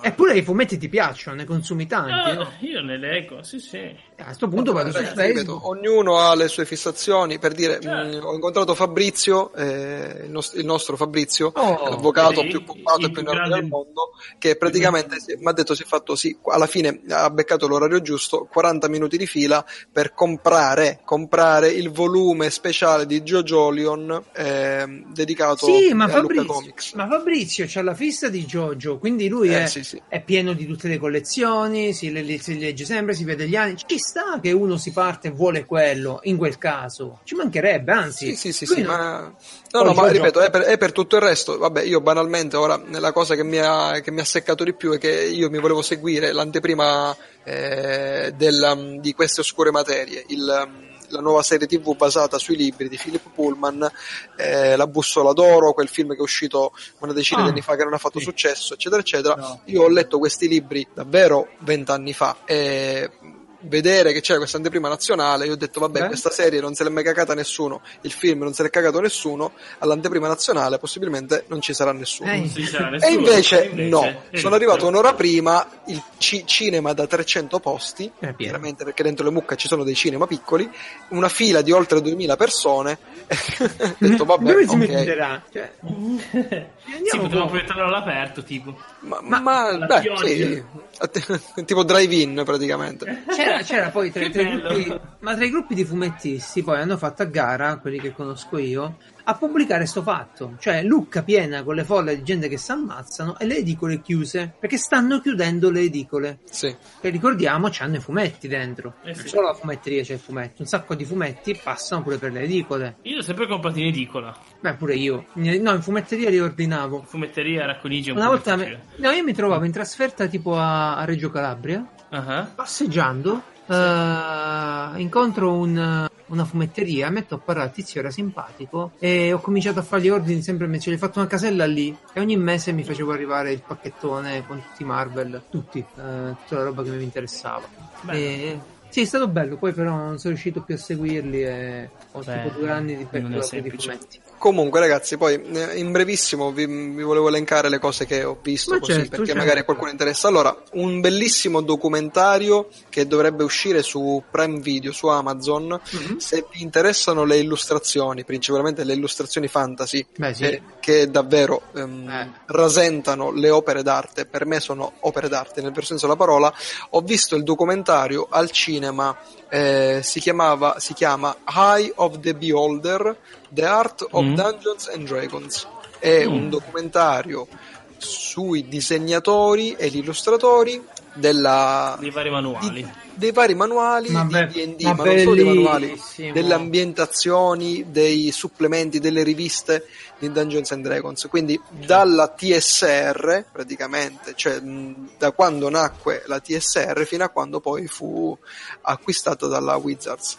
eppure i fumetti ti piacciono, ne consumi tanti. No, io ne leggo, sì, sì. Eh, a questo punto vado su Facebook. Ognuno ha le sue fissazioni. Per dire, certo. mh, mm, ho incontrato Fabrizio, eh, il, nost- il, nostro Fabrizio, oh, l'avvocato sì, più occupato e più enorme del mondo, che praticamente mi ha detto si è fatto sì, alla fine ha beccato l'orario giusto, 40 minuti di fila per comprare, comprare il volume speciale di Jojo Lion eh, dedicato sì, ma Fabrizio, ma Fabrizio c'ha la fissa di Jojo, quindi lui eh, è, sì, sì. è, pieno di tutte le collezioni, si, le, si, legge sempre, si vede gli anni. Ci sta che uno si parte e vuole quello, in quel caso. Ci mancherebbe, anzi. Sì, sì, sì, non... ma... No, no, ma ripeto, è per, è per, tutto il resto. Vabbè, io banalmente ora la cosa che mi, ha, che mi ha seccato di più è che io mi volevo seguire l'anteprima eh, della, di queste oscure materie. Il, la nuova serie tv basata sui libri di Philip Pullman, eh, La bussola d'oro, quel film che è uscito una decina ah, di anni fa che non ha fatto sì. successo, eccetera, eccetera. No. Io ho letto questi libri davvero vent'anni fa e vedere che c'era questa anteprima nazionale, io ho detto vabbè, Beh. questa serie non se l'è mai cagata nessuno, il film non se l'è cagato nessuno, all'anteprima nazionale possibilmente non ci sarà nessuno. Eh. nessuno. E invece, invece no, invece. sono arrivato un'ora prima, il ci- cinema da 300 posti, chiaramente perché dentro le mucche ci sono dei cinema piccoli, una fila di oltre 2000 persone, ho detto vabbè, Dove si metterà? Cioè... sì, potremmo proiettarlo all'aperto, tipo. Ma, ma, ma beh, sì, tipo drive-in praticamente. C'era, c'era poi tra, tra gruppi, ma tra i gruppi di fumettisti poi hanno fatto a gara, quelli che conosco io, a pubblicare sto fatto, cioè Lucca piena con le folle di gente che si ammazzano e le edicole chiuse, perché stanno chiudendo le edicole. Sì. Che ricordiamo c'hanno i fumetti dentro, eh sì. non solo la fumetteria c'è il fumetto, un sacco di fumetti passano pure per le edicole. Io ho sempre comprato in edicola. Beh, pure io. No, in fumetteria li ordinavo. In fumetteria racconigi un Una volta me... no, io mi trovavo in trasferta tipo a, a Reggio Calabria, uh-huh. passeggiando, sì. uh, incontro un una fumetteria, metto a parlare, il tizio era simpatico e ho cominciato a fare gli ordini sempre, cioè, gli ho fatto una casella lì e ogni mese mi facevo arrivare il pacchettone con tutti i Marvel, tutti, eh, tutta la roba che mi interessava. E, sì, è stato bello, poi però non sono riuscito più a seguirli e ho Beh, tipo due anni di backlog di fumetti. Comunque, ragazzi, poi eh, in brevissimo vi, vi, volevo elencare le cose che ho visto, Ma così, certo, perché certo. magari a qualcuno interessa. Allora, un bellissimo documentario che dovrebbe uscire su Prime Video, su Amazon. Mm-hmm. Se vi interessano le illustrazioni, principalmente le illustrazioni fantasy, Beh, sì. eh, che davvero ehm, eh. rasentano le opere d'arte, per me sono opere d'arte nel vero senso della parola, ho visto il documentario al cinema eh, si, chiamava, si chiama High of the Beholder, The Art of mm. Dungeons and Dragons. È mm. un documentario sui disegnatori e gli illustratori della, dei vari manuali. Di, dei vari manuali ma di D&D, ma, ma non solo dei manuali, delle ambientazioni, dei supplementi, delle riviste di Dungeons and Dragons. Quindi dalla TSR, praticamente, cioè da quando nacque la TSR fino a quando poi fu acquistata dalla Wizards.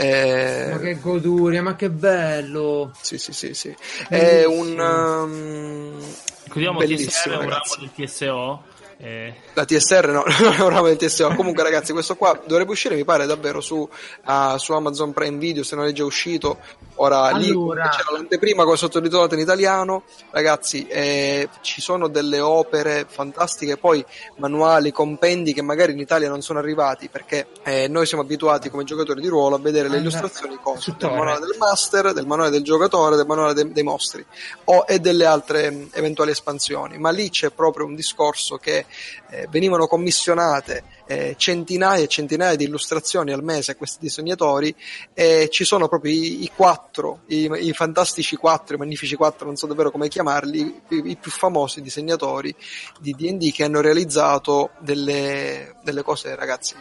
Eh, ma che goduria, ma che bello! Sì, sì, sì, sì. È un um, Ricordiamo TSR è un ramo del TSO Eh... La TSR no, non è una TSR. Comunque, ragazzi, questo qua dovrebbe uscire, mi pare, davvero su, uh, su Amazon Prime Video. Se non è già uscito, ora allora... lì c'era l'anteprima con sottotitolato in italiano. Ragazzi, eh, ci sono delle opere fantastiche, poi manuali, compendi che magari in Italia non sono arrivati perché eh, noi siamo abituati come giocatori di ruolo a vedere le illustrazioni cose, del manuale del master, del manuale del giocatore, del manuale de- dei mostri o, e delle altre mh, eventuali espansioni. Ma lì c'è proprio un discorso che eh, venivano commissionate eh, centinaia e centinaia di illustrazioni al mese a questi disegnatori e ci sono proprio i, i quattro, i, i, fantastici quattro, i magnifici quattro, non so davvero come chiamarli, i, i più famosi disegnatori di D&D che hanno realizzato delle, delle cose, ragazzi,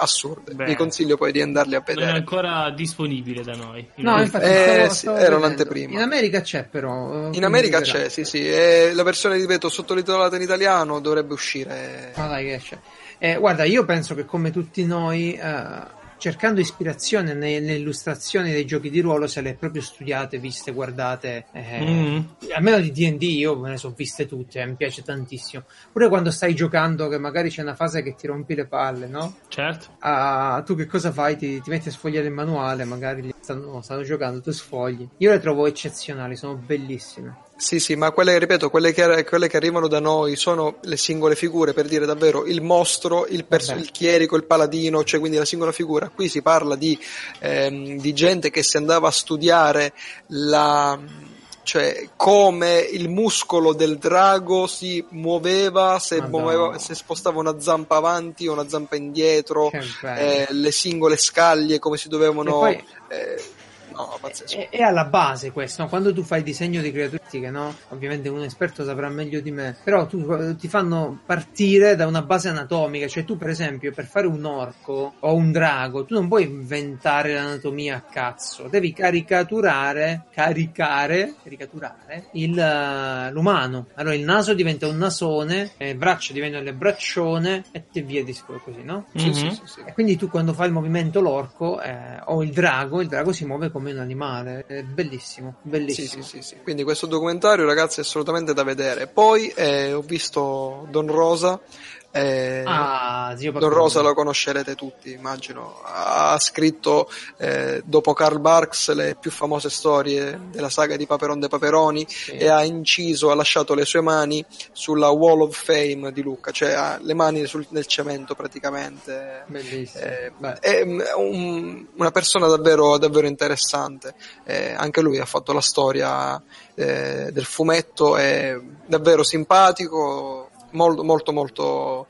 assurde. Beh, Vi consiglio poi di andarli a vedere. Non è ancora disponibile da noi. No, infatti eh, stavo, stavo era un'anteprima. In America c'è però. In America c'è, sì, sì. E la versione, ripeto, sottotitolata in italiano dovrebbe uscire. Ma dai che esce. Eh, guarda, io penso che come tutti noi... Uh, cercando ispirazione nelle illustrazioni dei giochi di ruolo, se le proprio studiate, viste, guardate, eh, mm. almeno di DD io me ne sono viste tutte, eh, mi piace tantissimo. Pure quando stai giocando, che magari c'è una fase che ti rompi le palle, no? Certo. Ah, tu che cosa fai? Ti, ti metti a sfogliare il manuale, magari stanno, stanno giocando, tu sfogli. Io le trovo eccezionali, sono bellissime. Sì, sì, ma quelle, ripeto, quelle che, quelle che, arrivano da noi sono le singole figure, per dire davvero il mostro, il, perso- il chierico, il paladino, cioè quindi la singola figura. Qui si parla di, ehm, di gente che si andava a studiare la, cioè come il muscolo del drago si muoveva se, muoveva, se spostava una zampa avanti o una zampa indietro, eh, le singole scaglie, come si dovevano... Poi... Eh, No, pazzesco. È, è, alla base questo, quando tu fai disegno di creature, no? Ovviamente un esperto saprà meglio di me, però tu, eh, ti fanno partire da una base anatomica, cioè tu per esempio per fare un orco o un drago, tu non puoi inventare l'anatomia a cazzo, devi caricaturare, caricare, caricaturare il, uh, l'umano. Allora il naso diventa un nasone, le braccia diventano le braccione e te via di così, no? Mm-hmm. Sì, sì, sì, e quindi tu quando fai il movimento l'orco eh, o il drago, il drago si muove come un animale. È bellissimo, bellissimo. Sì, sì, sì, Quindi questo documentario, ragazzi, è assolutamente da vedere. Poi eh, ho visto Don Rosa eh, ah, Don Rosa lo conoscerete tutti, immagino. Ha scritto eh, dopo Karl Barks le più famose storie della saga di Paperon de Paperoni sì. e ha inciso, ha lasciato le sue mani sulla Wall of Fame di Lucca, cioè ha le mani sul, nel cemento praticamente. Bellissimo. Eh, è un, una persona davvero, davvero interessante. Eh, anche lui ha fatto la storia eh, del fumetto, è davvero simpatico molto molto molto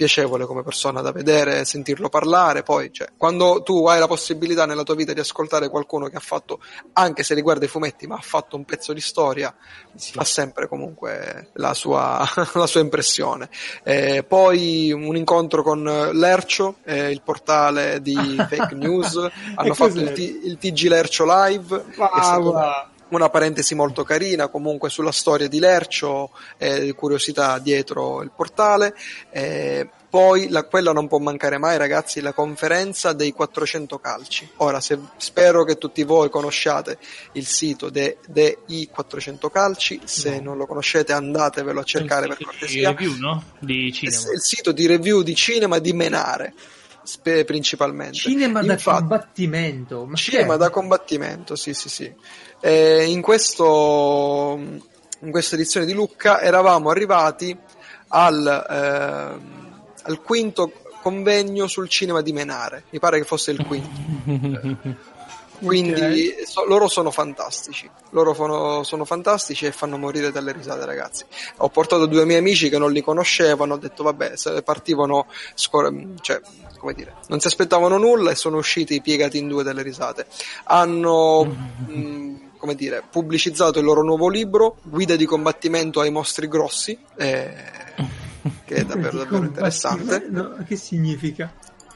piacevole come persona da vedere, sentirlo parlare, poi cioè, quando tu hai la possibilità nella tua vita di ascoltare qualcuno che ha fatto, anche se riguarda i fumetti, ma ha fatto un pezzo di storia, sì. fa sempre comunque la sua, la sua impressione. Eh, poi un incontro con Lercio, eh, il portale di fake news, hanno fatto il, T- il, TG Lercio Live. Wow, una parentesi molto carina comunque sulla storia di Lercio, eh, curiosità dietro il portale. Eh, poi la, quella non può mancare mai, ragazzi, la conferenza dei 400 calci. Ora, se, spero che tutti voi conosciate il sito dei de 400 calci. Se no. non lo conoscete, andatevelo a cercare per cortesia. Review, no? Di cinema. Il sito di review di cinema di Menare. Spe- principalmente. Cinema Infatti, da combattimento Ma cinema da combattimento sì sì sì. Eh, in, questo, in questa edizione di Lucca eravamo arrivati al, eh, al quinto convegno sul cinema di Menare, mi pare che fosse il quinto. Quindi okay. so, loro sono fantastici, loro sono, sono, fantastici e fanno morire dalle risate ragazzi. Ho portato due miei amici che non li conoscevano, ho detto vabbè, se partivano, scor- cioè, come dire, non si aspettavano nulla e sono usciti piegati in due dalle risate. Hanno... mh, come dire, pubblicizzato il loro nuovo libro, Guida di combattimento ai mostri grossi, eh, che è davvero, davvero interessante. No, che significa?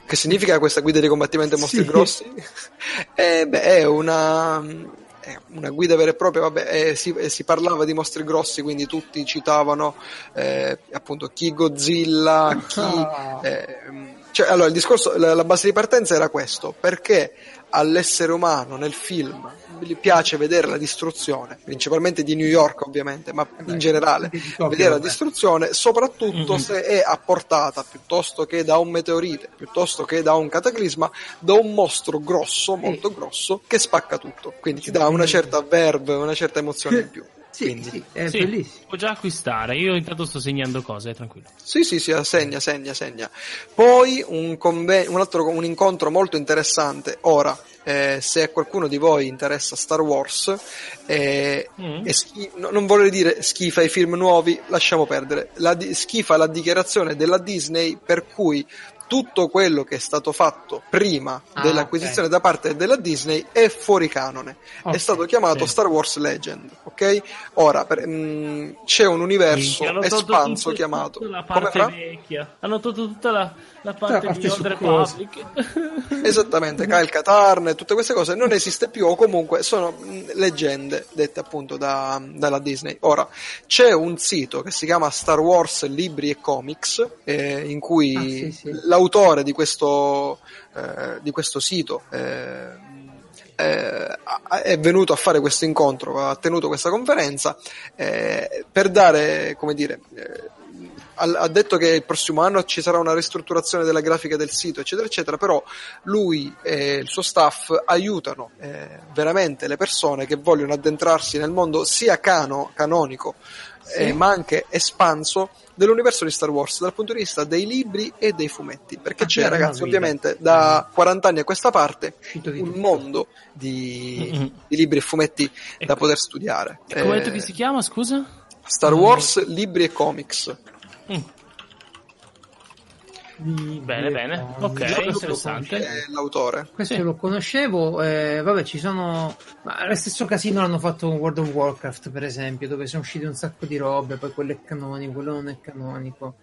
Che significa questa guida di combattimento ai mostri sì. grossi? eh, beh, è una, è una guida vera e propria, vabbè, eh, si, eh, si, parlava di mostri grossi, quindi tutti citavano eh, appunto chi Godzilla, chi... Ah. Cioè, allora, il discorso, la, la base di partenza era questo, perché all'essere umano nel film piace vedere la distruzione, principalmente di New York ovviamente, ma in generale, vedere la distruzione, soprattutto mm-hmm. se è apportata piuttosto che da un meteorite, piuttosto che da un cataclisma, da un mostro grosso, molto grosso, che spacca tutto. Quindi ti dà una certa verve, una certa emozione in più. Sì, Quindi. sì, è sì, bellissimo. Può già acquistare, io intanto sto segnando cose, tranquillo. Sì, sì, sì, segna, segna, segna. Poi un, conven- un altro un incontro molto interessante, ora, eh, se a qualcuno di voi interessa Star Wars, eh, mm. schi- no, non vorrei dire schifa i film nuovi, lasciamo perdere, la di- schifa la dichiarazione della Disney per cui tutto quello che è stato fatto prima ah, dell'acquisizione okay. da parte della Disney è fuori canone. Okay, è stato chiamato sì. Star Wars Legend, ok? Ora per, mh, mm, c'è un universo sì, espanso tutto, chiamato la parte vecchia. Hanno tolto tutta la, la parte, parte di Old Republic. Esattamente, Kyle Katarn e tutte queste cose non esiste più o comunque sono leggende dette appunto da, dalla Disney. Ora, c'è un sito che si chiama Star Wars Libri e Comics eh, in cui ah, sì, sì. l'autore di questo, eh, di questo sito eh, eh, è venuto a fare questo incontro, ha tenuto questa conferenza eh, per dare, come dire, eh, ha detto che il prossimo anno ci sarà una ristrutturazione della grafica del sito, eccetera, eccetera, però lui e il suo staff aiutano eh, veramente le persone che vogliono addentrarsi nel mondo sia cano, canonico, sì. eh, ma anche espanso dell'universo di Star Wars dal punto di vista dei libri e dei fumetti. Perché ah, c'è ragazzi ovviamente da 40 anni a questa parte un mondo di, mm-hmm. di libri e fumetti e da poter studiare. E come eh, detto che si chiama scusa? Star Wars libri e comics Mm. Bene, bene, ok, interessante. È l'autore. Questo sì. lo conoscevo, eh, vabbè ci sono... Ma lo stesso casino l'hanno fatto con World of Warcraft per esempio, dove sono usciti un sacco di robe, poi quello è canonico, quello non è canonico.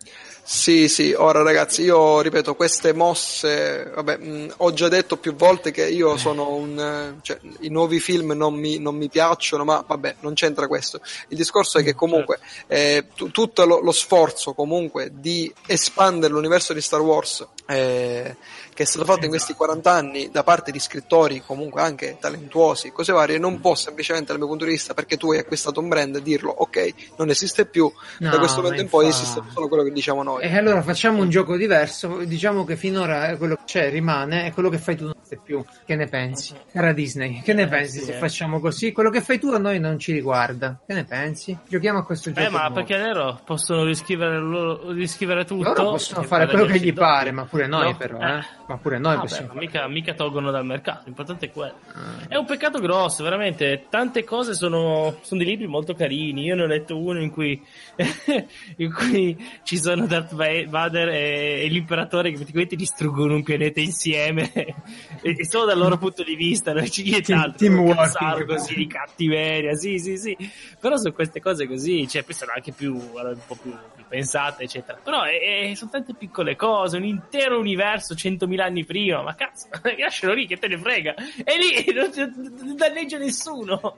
Sì, sì, ora ragazzi, io ripeto, queste mosse, vabbè, mh, ho già detto più volte che io sono un... cioè, i nuovi film non mi, non mi, piacciono, ma vabbè, non c'entra questo. Il discorso è che comunque eh, t- tutto lo, lo, sforzo comunque di espandere l'universo di Star Wars eh, che è stato fatto in questi 40 anni da parte di scrittori comunque anche talentuosi, cose varie, non può semplicemente dal mio punto di vista perché tu hai acquistato un brand dirlo ok, non esiste più, no, da questo momento in poi esiste solo quello che diciamo noi. E allora facciamo un gioco diverso, diciamo che finora quello che c'è rimane, è quello che fai tu non sei più. Che ne pensi? Cara Disney, che ne eh, pensi sì, se eh. facciamo così? Quello che fai tu a noi non ci riguarda. Che ne pensi? Giochiamo a questo gioco. Eh, ma perché loro possono riscrivere, loro, riscrivere tutto? Loro possono fare quello che gli pare, ma pure noi no? però, eh. Ma pure noi ah, possiamo. Beh, mica, mica, tolgono dal mercato, l'importante è quello. Ah. È un peccato grosso, veramente. Tante cose sono, sono dei libri molto carini. Io ne ho letto uno in cui, in cui ci sono Darth Vader e, e, l'imperatore che praticamente distruggono un pianeta insieme. e, e, solo dal loro punto di vista, non c'è nient'altro. Teamwork. così di cattiveria, sì, sì, sì. Però su queste cose così, cioè, poi sono anche più, un po' più, più pensate, eccetera. Però è, è, sono tante piccole cose, un intero universo 100.000 anni prima, ma cazzo, lascialo lì che te ne frega. E lì non, non danneggia nessuno.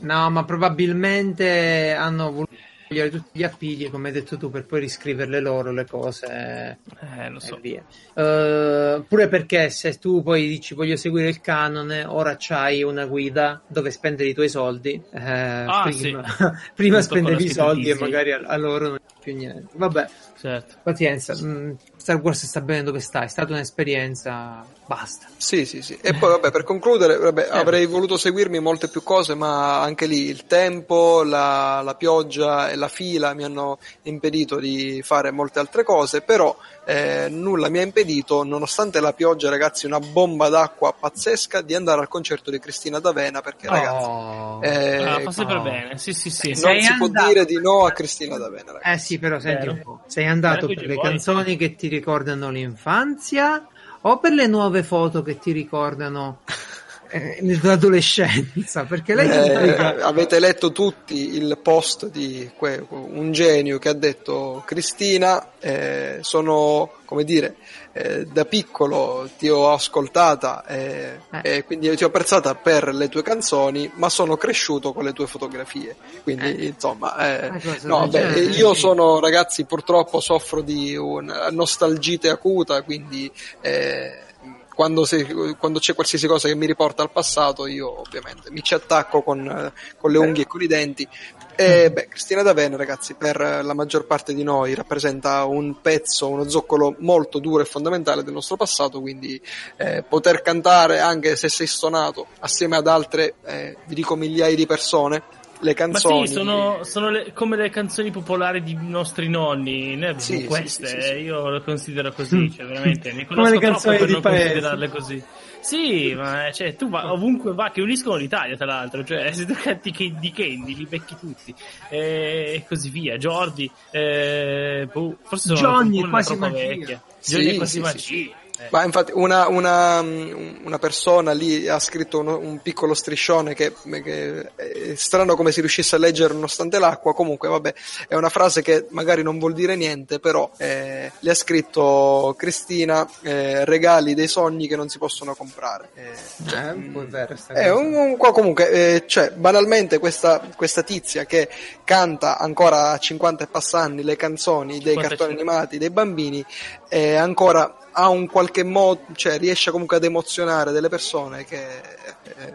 No, ma probabilmente hanno voluto togliere tutti gli appigli, come hai detto tu, per poi riscriverle loro le cose eh, lo so. Uh, pure perché se tu poi dici voglio seguire il canone, ora c'hai una guida dove spendere i tuoi soldi. Eh, ah, prima, sì. prima spendevi i soldi e magari a, a loro non c'è più niente. Vabbè, certo. pazienza. Mm, Star Wars sta bene dove sta, è stata un'esperienza basta. Sì, sì, sì. E poi, vabbè, per concludere, vabbè, eh. avrei voluto seguirmi molte più cose, ma anche lì il tempo, la, la, pioggia e la fila mi hanno impedito di fare molte altre cose, però eh, nulla mi ha impedito, nonostante la pioggia, ragazzi, una bomba d'acqua pazzesca, di andare al concerto di Cristina D'Avena, perché, ragazzi... Oh. Eh, ah, fa sempre no. bene, sì, sì, sì. Non Sei si andato... può dire di no a Cristina D'Avena, ragazzi. Eh sì, però senti un po'. Sei andato per le canzoni che ti ricordano l'infanzia o per le nuove foto che ti ricordano eh, l'adolescenza perché lei eh, avete letto tutti il post di que- un genio che ha detto Cristina eh, sono come dire eh, da piccolo ti ho ascoltata eh, eh. e quindi ti ho apprezzata per le tue canzoni ma sono cresciuto con le tue fotografie. Quindi insomma no, beh, io sono ragazzi purtroppo soffro di una nostalgite acuta quindi quando, si, quando, c'è qualsiasi cosa che mi riporta al passato, io ovviamente mi ci attacco con, con le unghie e con i denti. E beh, Cristina D'Avena, ragazzi, per la maggior parte di noi rappresenta un pezzo, uno zoccolo molto duro e fondamentale del nostro passato, quindi eh, poter cantare anche se sei stonato assieme ad altre, eh, vi dico migliaia di persone, le canzoni. Ma sì, sono, sono le, come le canzoni popolari di nostri nonni. Noi sì, queste, sì, sì, io le considero così, cioè veramente. Ne come le canzoni per di non paese. considerarle così. Sì, ma cioè, tu va, ovunque va, che uniscono l'Italia, tra l'altro. Cioè, se tu canti di Candy, li becchi tutti. E così via. Jordi, eh, boh, forse sono Johnny, quasi magia. vecchia. Johnny è quasi magia. Eh. Ma infatti una, una, una, persona lì ha scritto uno, un piccolo striscione che, che, è strano come si riuscisse a leggere nonostante l'acqua, comunque vabbè è una frase che magari non vuol dire niente, però eh, le ha scritto Cristina eh, regali dei sogni che non si possono comprare. Eh, cioè, è vero, è un, un, comunque, eh, cioè, banalmente questa, questa, tizia che canta ancora a 50 e passanni le canzoni dei 55. cartoni animati dei bambini, è ancora ha un qualche modo, cioè riesce comunque ad emozionare delle persone che eh,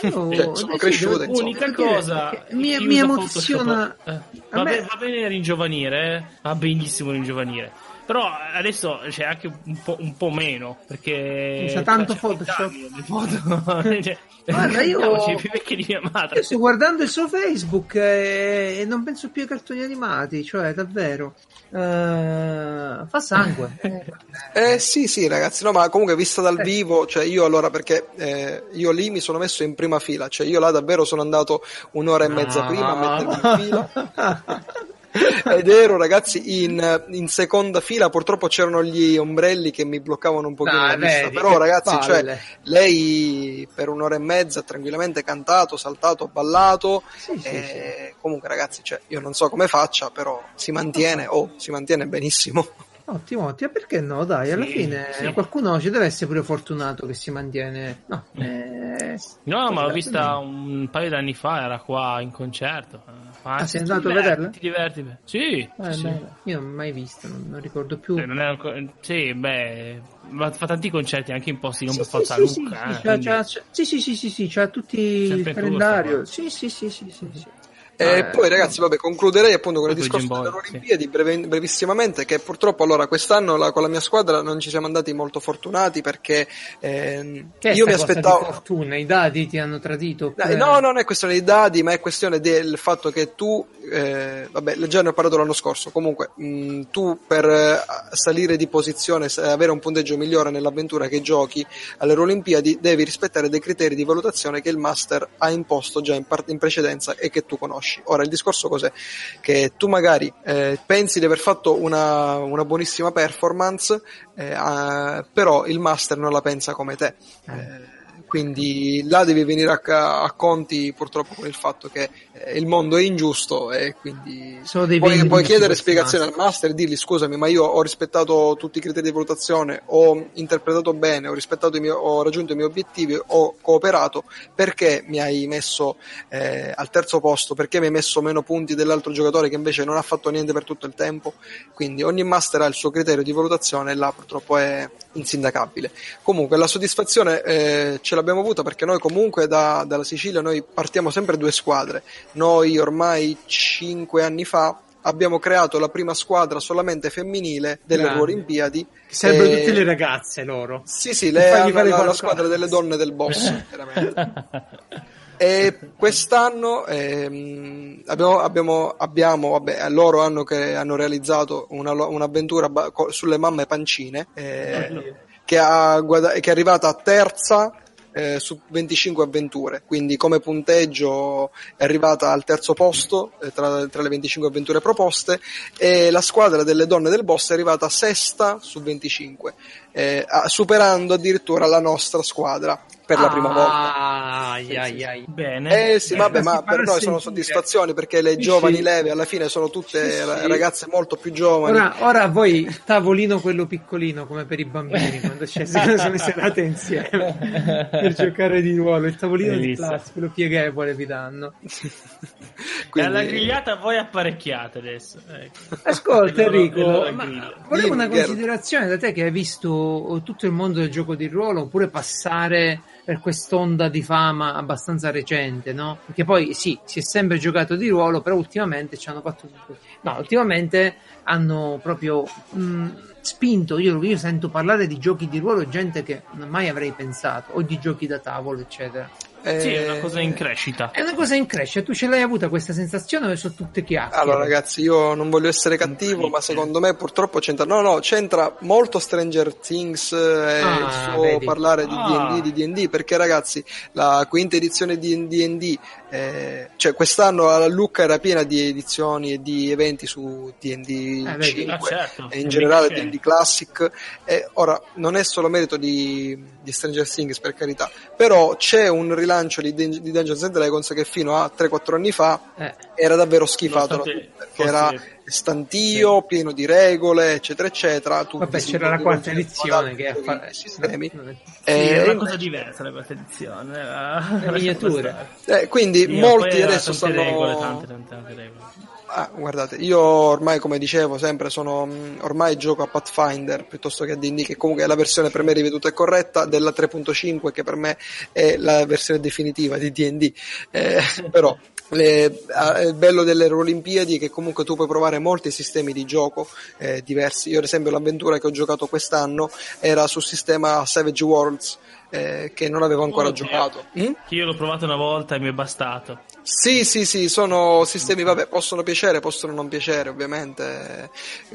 cioè, sono cresciute. L'unica cosa mi, mi emoziona. Eh, va, me... va, bene ringiovanire, eh? va benissimo ringiovanire. Però adesso c'è anche un po', un po meno perché c'è tanto Photoshop. Foto. cioè, Guarda, io, io sto guardando il suo Facebook e, e, non penso più ai cartoni animati, cioè davvero. Uh, fa sangue. eh sì, sì, ragazzi, no, ma comunque vista dal eh. vivo, cioè io allora perché eh, io lì mi sono messo in prima fila, cioè io là davvero sono andato un'ora e mezza ah. prima a mettermi in fila. ed ero ragazzi in, in, seconda fila. Purtroppo c'erano gli ombrelli che mi bloccavano un pochino la vista. vedi, però ragazzi cioè, lei per un'ora e mezza ha tranquillamente cantato saltato ballato. Sì, e sì, comunque ragazzi cioè, io non so come faccia però si mantiene oh, si mantiene benissimo Ottimo, ottimo, perché no? Dai, alla sì, fine sì. qualcuno ci deve essere pure fortunato che si mantiene. No, eh, no ma l'ho vista un paio di anni fa, era qua in concerto. Ah, ah sei andato diverti, a vederla? Ti diverti? Sì, eh, sì. Beh, io non l'ho mai vista, non, non ricordo più. Sì, non è, sì, beh, fa tanti concerti anche in posti non per forza Lucca. Eh, sì, sì, sì, sì, c'ha tutti il calendario. Sì, sì, sì, sì, sì, sì. E ah, poi ragazzi, vabbè, concluderei appunto con il discorso delle Olimpiadi sì. breve, brevissimamente che purtroppo allora quest'anno la, con la mia squadra non ci siamo andati molto fortunati perché eh, io mi aspettavo... fortuna, i dadi ti hanno tradito? Per... No, non è questione dei dadi, ma è questione del fatto che tu, eh, vabbè, già ne ho parlato l'anno scorso, comunque mh, tu per eh, salire di posizione, avere un punteggio migliore nell'avventura che giochi alle Olimpiadi, devi rispettare dei criteri di valutazione che il Master ha imposto già in, part- in precedenza e che tu conosci conosci. Ora il discorso cos'è? Che tu magari eh, pensi di aver fatto una, una buonissima performance, eh, uh, però il master non la pensa come te. Eh quindi là devi venire a, a, conti purtroppo con il fatto che eh, il mondo è ingiusto e quindi puoi, puoi chiedere spiegazioni al master e dirgli scusami ma io ho rispettato tutti i criteri di valutazione ho interpretato bene ho, miei, ho raggiunto i miei obiettivi ho cooperato perché mi hai messo eh, al terzo posto? Perché mi hai messo meno punti dell'altro giocatore che invece non ha fatto niente per tutto il tempo? Quindi ogni master ha il suo criterio di valutazione e là purtroppo è insindacabile. Comunque la soddisfazione eh, ce l'ha l'abbiamo avuta perché noi comunque da, dalla Sicilia noi partiamo sempre due squadre. Noi ormai cinque anni fa abbiamo creato la prima squadra solamente femminile delle Grande. Olimpiadi. Sarebbero e... tutte le ragazze loro. Sì, sì, le hanno la, la squadra delle donne del boss, veramente. E quest'anno ehm, abbiamo, abbiamo, abbiamo vabbè, loro hanno, che, hanno realizzato una, un'avventura ba- sulle mamme pancine eh, che, ha, che è arrivata terza eh, su 25 avventure, quindi come punteggio è arrivata al terzo posto eh, tra, tra, le 25 avventure proposte e la squadra delle donne del boss è arrivata sesta su 25, eh, superando addirittura la nostra squadra per la prima volta. Ai, ai, ai. Bene. Eh sì, vabbè, ma per noi sono soddisfazioni perché le giovani leve alla fine sono tutte sì, sì. ragazze molto più giovani. Ora, ora voi il tavolino quello piccolino come per i bambini quando c'è, sono serate insieme per giocare di ruolo, il tavolino Bellissimo. di classe, quello pieghevole vi danno. Quindi... alla grigliata voi apparecchiate adesso. Ecco. Ascolta Enrico, volevo una considerazione da te che hai visto tutto il mondo del gioco di ruolo oppure passare per quest'onda di fama abbastanza recente, no? Perché poi sì, si è sempre giocato di ruolo, però ultimamente ci hanno fatto... No, ultimamente hanno proprio... Mh, spinto, io, io sento parlare di giochi di ruolo gente che mai avrei pensato, o di giochi da tavolo, eccetera. Eh, sì, è una cosa in crescita. È una cosa in crescita. Tu ce l'hai avuta questa sensazione o sono tutte chiacchiere? Allora, ragazzi, io non voglio essere cattivo, ma secondo me purtroppo c'entra. No, no, c'entra molto Stranger Things e ah, il suo vedi. parlare di ah. DD, di DD, perché ragazzi, la quinta edizione di DD, eh, cioè quest'anno la Lucca era piena di edizioni e di eventi su DD eh, 5 ah, certo. e in generale DD Classic. E ora, non è solo merito di, di Stranger Things, per carità, però c'è un rilascio rilancio di, di Dungeons and Dragons che fino a 3-4 anni fa eh. era davvero schifato tutti, perché era stantio, sì. pieno di regole, eccetera, eccetera. Vabbè, c'era la quarta edizione che fa... sistemi. Sì, eh, è una cosa diversa la quarta edizione. La miniatura. Eh, quindi Io molti adesso stanno... Regole, tante, tante, tante regole. Ah, guardate, io ormai, come dicevo sempre, sono, mm, ormai gioco a Pathfinder piuttosto che a D&D, che comunque è la versione per me riveduta e corretta della 3.5, che per me è la versione definitiva di D&D. Eh, però le, ah, il bello delle Olimpiadi è che comunque tu puoi provare molti sistemi di gioco eh, diversi. Io, ad esempio, l'avventura che ho giocato quest'anno era sul sistema Savage Worlds, eh, che non avevo ancora oh, giocato. Mm? Io l'ho provato una volta e mi è bastato. Sì, sì, sì, sono sistemi, vabbè, possono piacere, possono non piacere, ovviamente,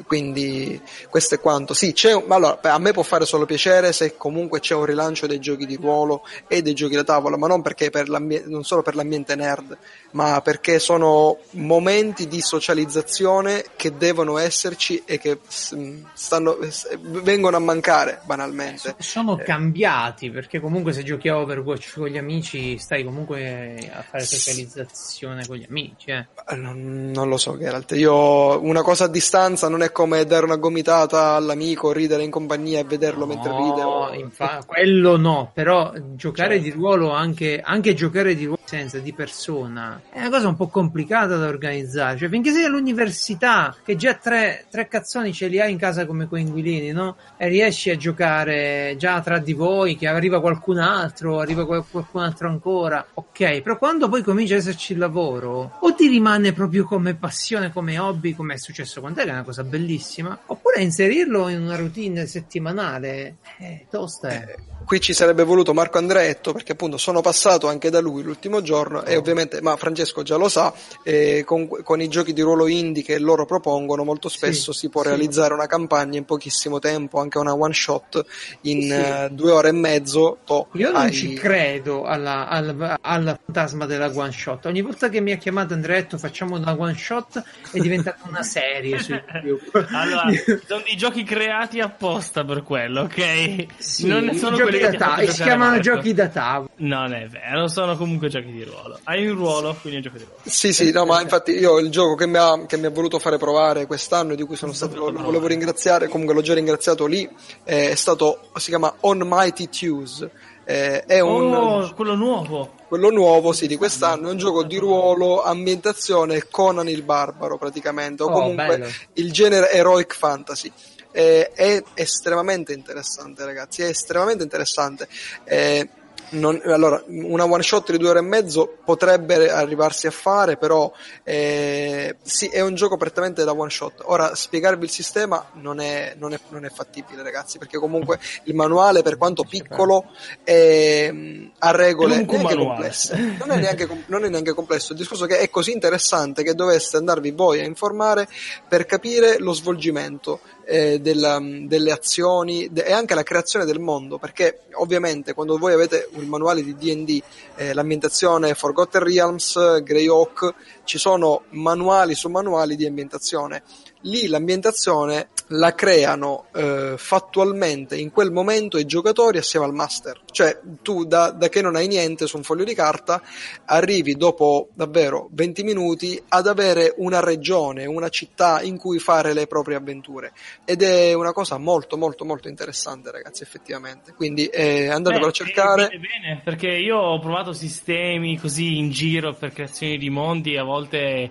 quindi questo è quanto. Sì, c'è, allora, a me può fare solo piacere se comunque c'è un rilancio dei giochi di ruolo e dei giochi da tavola, ma non perché per non solo per l'ambiente nerd, ma perché sono momenti di socializzazione che devono esserci e che stanno, vengono a mancare banalmente. Sono cambiati, perché comunque se giochi a Overwatch con gli amici stai comunque a fare socializzazione socializzazione con gli amici. Eh. Non, non, lo so, Geralt. Io una cosa a distanza non è come dare una gomitata all'amico, ridere in compagnia e vederlo no, mentre ride. No, infa- quello no, però giocare certo. di ruolo anche, anche giocare di ruolo senza di persona è una cosa un po' complicata da organizzare. Cioè, finché sei all'università, che già tre, tre cazzoni ce li hai in casa come coinquilini, no? E riesci a giocare già tra di voi, che arriva qualcun altro, arriva qualcun altro ancora, ok, però quando poi cominci a esserci il lavoro, o ti rimane proprio come passione, come hobby, come è successo con te, che è una cosa bellissima, oppure inserirlo in una routine settimanale, eh, tosta è. Eh qui ci sarebbe voluto Marco Andretto perché appunto sono passato anche da lui l'ultimo giorno e ovviamente, ma Francesco già lo sa, eh, con, con, i giochi di ruolo indie che loro propongono molto spesso sì, si può sì. realizzare una campagna in pochissimo tempo, anche una one shot in sì. uh, due ore e mezzo. To, Io non hai... ci credo alla, alla, alla, fantasma della one shot. Ogni volta che mi ha chiamato Andretto facciamo una one shot è diventata una serie su YouTube. allora, sono dei giochi creati apposta per quello, ok? non sono quelli da tavolo. Si chiamano giochi da tavolo. Non è vero, sono comunque giochi di ruolo. Hai un ruolo, quindi è un gioco di ruolo. Sì, sì, no, ma infatti io il gioco che mi ha, che mi ha voluto fare provare quest'anno e di cui sono stato, lo, lo volevo ringraziare, comunque l'ho già ringraziato lì, è stato, si chiama On Mighty Tues. Eh, è un, oh, quello nuovo. Quello nuovo, sì, di quest'anno. È un gioco di ruolo, ambientazione Conan il Barbaro, praticamente. O oh, comunque bello. il genere Heroic Fantasy eh, è estremamente interessante, ragazzi. È estremamente interessante. Eh, non, allora, una one shot di due ore e mezzo potrebbe arrivarsi a fare, però eh, sì, è un gioco prettamente da one shot. Ora, spiegarvi il sistema non è, non è, non è fattibile, ragazzi, perché comunque il manuale, per quanto piccolo, è, ha regole neanche complesse. Non è neanche, non è neanche complesso. Il discorso è che è così interessante che dovreste andarvi voi a informare per capire lo svolgimento eh, della, delle azioni de- e anche la creazione del mondo, perché ovviamente quando voi avete il manuale di D&D, eh, l'ambientazione Forgotten Realms, Greyhawk, ci sono manuali su manuali di ambientazione. Lì l'ambientazione la creano eh, fattualmente in quel momento i giocatori assieme al master. Cioè, tu da, da, che non hai niente su un foglio di carta, arrivi dopo davvero 20 minuti ad avere una regione, una città in cui fare le proprie avventure. Ed è una cosa molto, molto, molto interessante, ragazzi, effettivamente. Quindi eh, andatevelo a cercare. Bene, bene, perché io ho provato sistemi così in giro per creazioni di mondi, a volte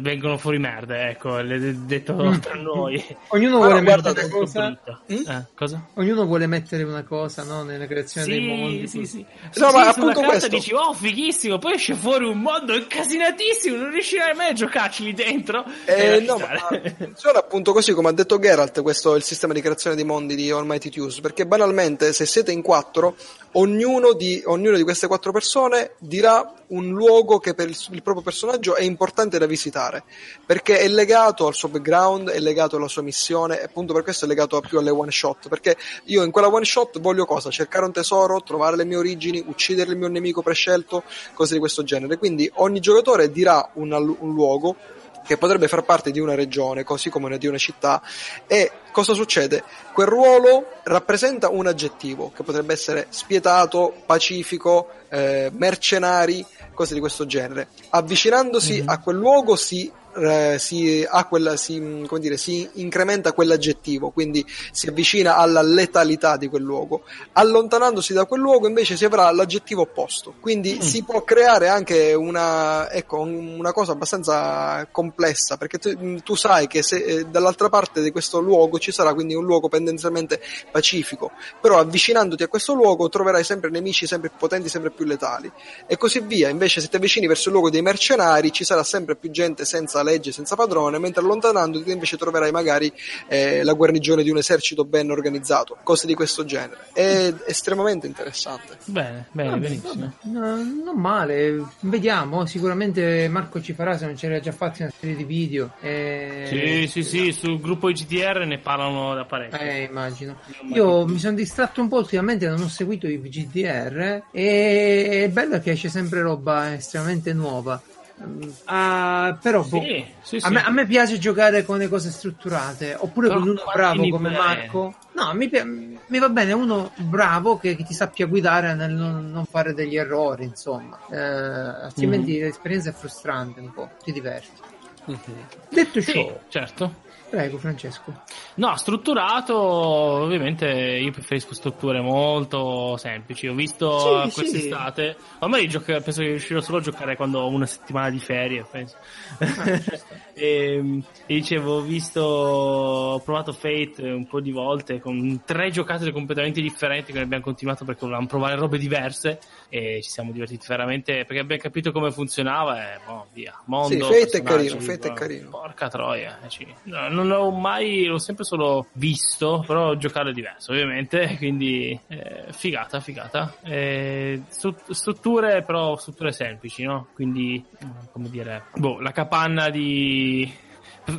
vengono fuori merda, ecco, detto mm. tra noi. Ognuno vuole mettere una cosa. Mm? Eh, cosa? Ognuno vuole mettere una cosa, no? Nella creazione sì, dei mondi. Sì, sì, sì. No, sì, ma appunto questo. dici, oh, fighissimo, poi esce fuori un mondo incasinatissimo, non riuscirai mai a giocarci lì dentro. Eh, no, ma funziona appunto così come ha detto Geralt, questo è il sistema di creazione di mondi di Almighty Tuse, perché banalmente se siete in quattro, ognuno di, ognuno di queste quattro persone dirà un luogo che per il, il proprio personaggio è importante da visitare visitare, perché è legato al suo background, è legato alla sua missione, e appunto per questo è legato più alle one shot, perché io in quella one shot voglio cosa? Cercare un tesoro, trovare le mie origini, uccidere il mio nemico prescelto, cose di questo genere. Quindi ogni giocatore dirà un, un luogo che potrebbe far parte di una regione, così come di una città, e cosa succede? Quel ruolo rappresenta un aggettivo, che potrebbe essere spietato, pacifico, eh, mercenari, cose di questo genere. Avvicinandosi mm-hmm. a quel luogo si eh, si, quella, si, dire, si, incrementa quell'aggettivo, quindi si avvicina alla letalità di quel luogo. Allontanandosi da quel luogo invece si avrà l'aggettivo opposto, quindi mm. si può creare anche una, ecco, una cosa abbastanza complessa, perché tu, tu sai che se eh, dall'altra parte di questo luogo ci sarà quindi un luogo tendenzialmente pacifico, però avvicinandoti a questo luogo troverai sempre nemici sempre più potenti, sempre più letali e così via. Invece se ti avvicini verso il luogo dei mercenari ci sarà sempre più gente senza senza legge, senza padrone, mentre allontanandoti invece troverai magari eh, la guarnigione di un esercito ben organizzato, cose di questo genere. È estremamente interessante. Bene, bene, Vabbè, benissimo. No, non male, vediamo, sicuramente Marco ci farà se non ce l'ha già fatto una serie di video. E... Sì, sì, sì, sul gruppo IGTR ne parlano da parecchio. Eh, immagino. Io mi sono distratto un po' ultimamente, non ho seguito i GTR e è bello che esce sempre roba estremamente nuova. Uh, però boh, sì, sì, a, me, a, me, piace giocare con le cose strutturate oppure però con uno bravo come Marco. No mi, mi, va bene uno bravo che, che ti sappia guidare nel non, non, fare degli errori insomma. Eh, altrimenti mm-hmm. l'esperienza è frustrante un po' ti diverti. Mm-hmm. detto ciò certo Prego, Francesco. No, strutturato, ovviamente io preferisco strutture molto semplici. Ho visto sì, quest'estate, sì. ormai gioca- penso che riuscirò solo a giocare quando ho una settimana di ferie, penso. Ah, e, e, dicevo, ho visto, ho provato Fate un po' di volte con tre giocate completamente differenti che abbiamo continuato perché volevamo provare robe diverse e ci siamo divertiti veramente perché abbiamo capito come funzionava e boh, via. Mondo, sì, Fate è carino, Fate è carino. Porca troia. Eh, no, non l'ho mai, l'ho sempre solo visto, però giocare è diverso ovviamente, quindi eh, figata, figata. Eh, strutture però strutture semplici, no? Quindi, come dire, boh, la capanna di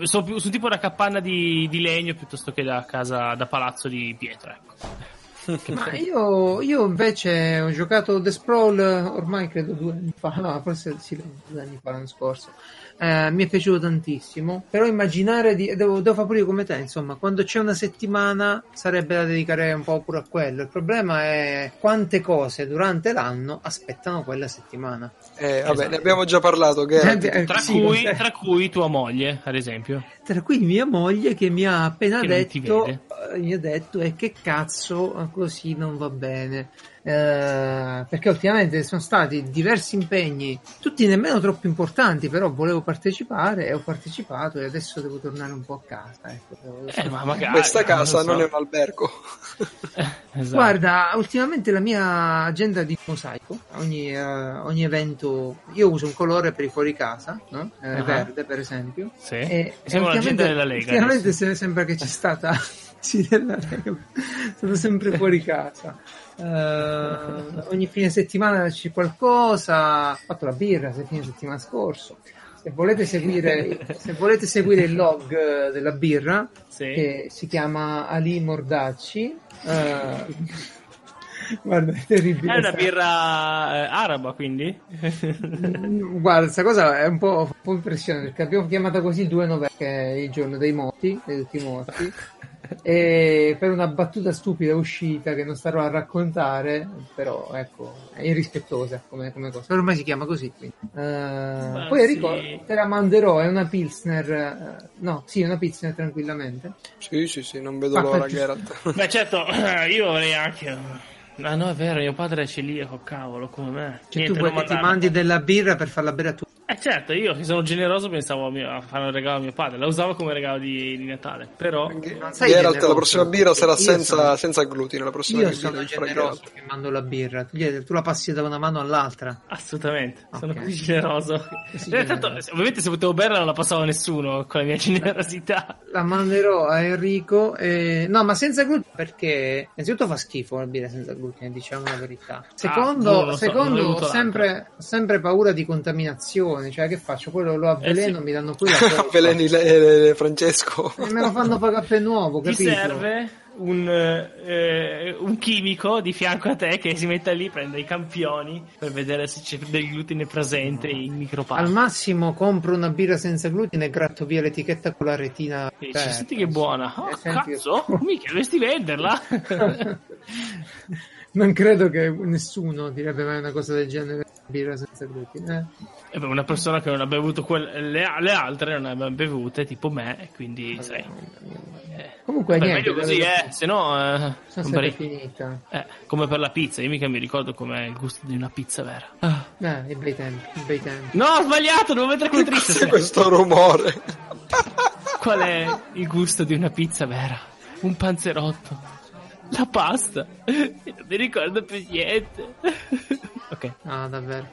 sono, più, sono tipo una capanna di, di, legno piuttosto che da casa da palazzo di pietra ecco. Ma io, io, invece ho giocato The Sprawl ormai credo due anni fa, no, forse sì, due anni fa l'anno scorso eh, mi è piaciuto tantissimo. Però immaginare di. Devo, devo fare pure come te, insomma, quando c'è una settimana sarebbe da dedicare un po' pure a quello. Il problema è quante cose durante l'anno aspettano quella settimana. Eh, vabbè, esatto. ne abbiamo già parlato. Che... Eh, tra, sì, cui, tra cui tua moglie, ad esempio. Tra cui mia moglie che mi ha appena che detto. Eh, mi ha detto: E eh, che cazzo, così non va bene. Eh, perché ultimamente sono stati diversi impegni, tutti nemmeno troppo importanti, però volevo partecipare e ho partecipato e adesso devo tornare un po' a casa. Ecco, eh, ma magari, Questa casa non, so. non è un albergo. esatto. Guarda, ultimamente la mia agenda di mosaico, ogni, uh, ogni, evento, io uso un colore per i fuori casa, no? eh, uh-huh. verde per esempio. Sì. E, Siamo e ultimamente, della Lega. Ultimamente sembra che ci stata sì, della Lega. Sono sempre fuori casa. Uh, ogni fine settimana c'è qualcosa. Ho fatto la birra se fine settimana scorso. Se volete seguire, se volete seguire il log della birra, sì. che si chiama Ali Mordacci, uh, Guarda, è terribile. È una birra eh, araba, quindi? Guarda, questa cosa è un po', un po' impressionante perché abbiamo chiamato così il 2 novembre, che è il giorno dei morti, dei tutti morti. E per una battuta stupida uscita che non starò a raccontare, però ecco, è irrispettosa come, come cosa. Ormai si chiama così. Uh, poi Enrico, sì. te la manderò, è una Pilsner, uh, no, sì, è una Pilsner tranquillamente. Sì, sì, sì, non vedo Ma l'ora, Geralt. Beh, certo, io avrei anche. Ah, no, è vero, mio padre è celiaco, cavolo, come me. Cioè Niente, tu vuoi che ti mandi della birra per farla bere a tutti. Eh certo, io che sono generoso pensavo a, mio- a fare un regalo a mio padre, la usavo come regalo di, di Natale, però... Non Geralt, generoso. la prossima birra sarà senza, sono- senza glutine. La prossima Io birra sono generoso che mando la birra, tu, la passi da una mano all'altra. Assolutamente, sono Ok. così generoso. Così Eh, tanto, ovviamente se potevo berla non la passavo a nessuno con la mia generosità. La manderò a Enrico. e- No, ma senza glutine perché innanzitutto fa schifo la birra senza glutine, diciamo la verità. Secondo, so, ho secondo ho, sempre, ho sempre paura di contaminazione. Cioè, che faccio? Quello lo avveleno, Eh sì. mi danno pure la. Avveleni le- le- Francesco. E me lo fanno pagare per nuovo, Ti capito? serve un, eh, un chimico di fianco a te che si metta lì, prende i campioni per vedere se c'è del glutine presente in Al micropasta. massimo compro una birra senza glutine e gratto via l'etichetta con la retina. E aperta. senti che buona. Oh, Eh, senti- cazzo, mica dovresti venderla. non credo che nessuno direbbe mai una cosa del genere. Birra senza glutine. E beh, una persona che non ha bevuto quelle, le, le altre non ne ha bevute, tipo me, e quindi eh. sai. eh, Comunque, beh, niente. meglio così, eh, se no. Eh, Sono non sempre pare- finita. eh, come per la pizza, io mica mi ricordo com'è il gusto di una pizza vera. Ah. Eh, i bei tempi, i bei tempi. No, ho sbagliato, devo mettere quello triste. Cos'è questo rumore? Qual è il gusto di una pizza vera? Un panzerotto. La pasta. Non mi ricordo più niente. ok. Ah, davvero.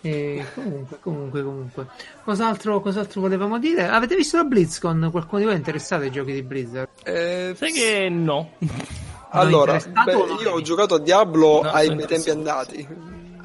E comunque, comunque, comunque. Cos'altro, cos'altro volevamo dire? Avete visto la BlizzCon? Qualcuno di voi è interessato ai giochi di Blizzard? Eh, Sai che no. allora, beh, io ho giocato a Diablo No, ai miei tempi andati.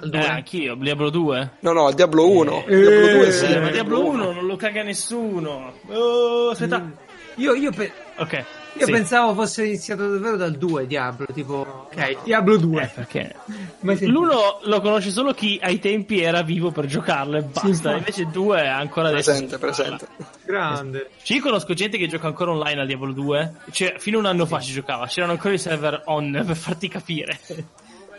Al Eh, anch'io, Diablo 2. No, no, Diablo 1. Eh, Diablo 2 sì. Eh, ma Diablo 1 non lo caga nessuno. Oh, aspetta. Io, io, pe- Ok. Io sì. pensavo fosse iniziato davvero dal 2 Diablo, tipo... Ok, Diablo 2. Eh, perché l'uno lo conosce solo chi ai tempi era vivo per giocarlo e basta. infatti. Invece il 2 è ancora adesso. Presente, presente. Grande. Io conosco gente che gioca ancora online a Diablo 2. Cioè, fino a un anno fa ci giocava. C'erano ancora i server on per farti capire.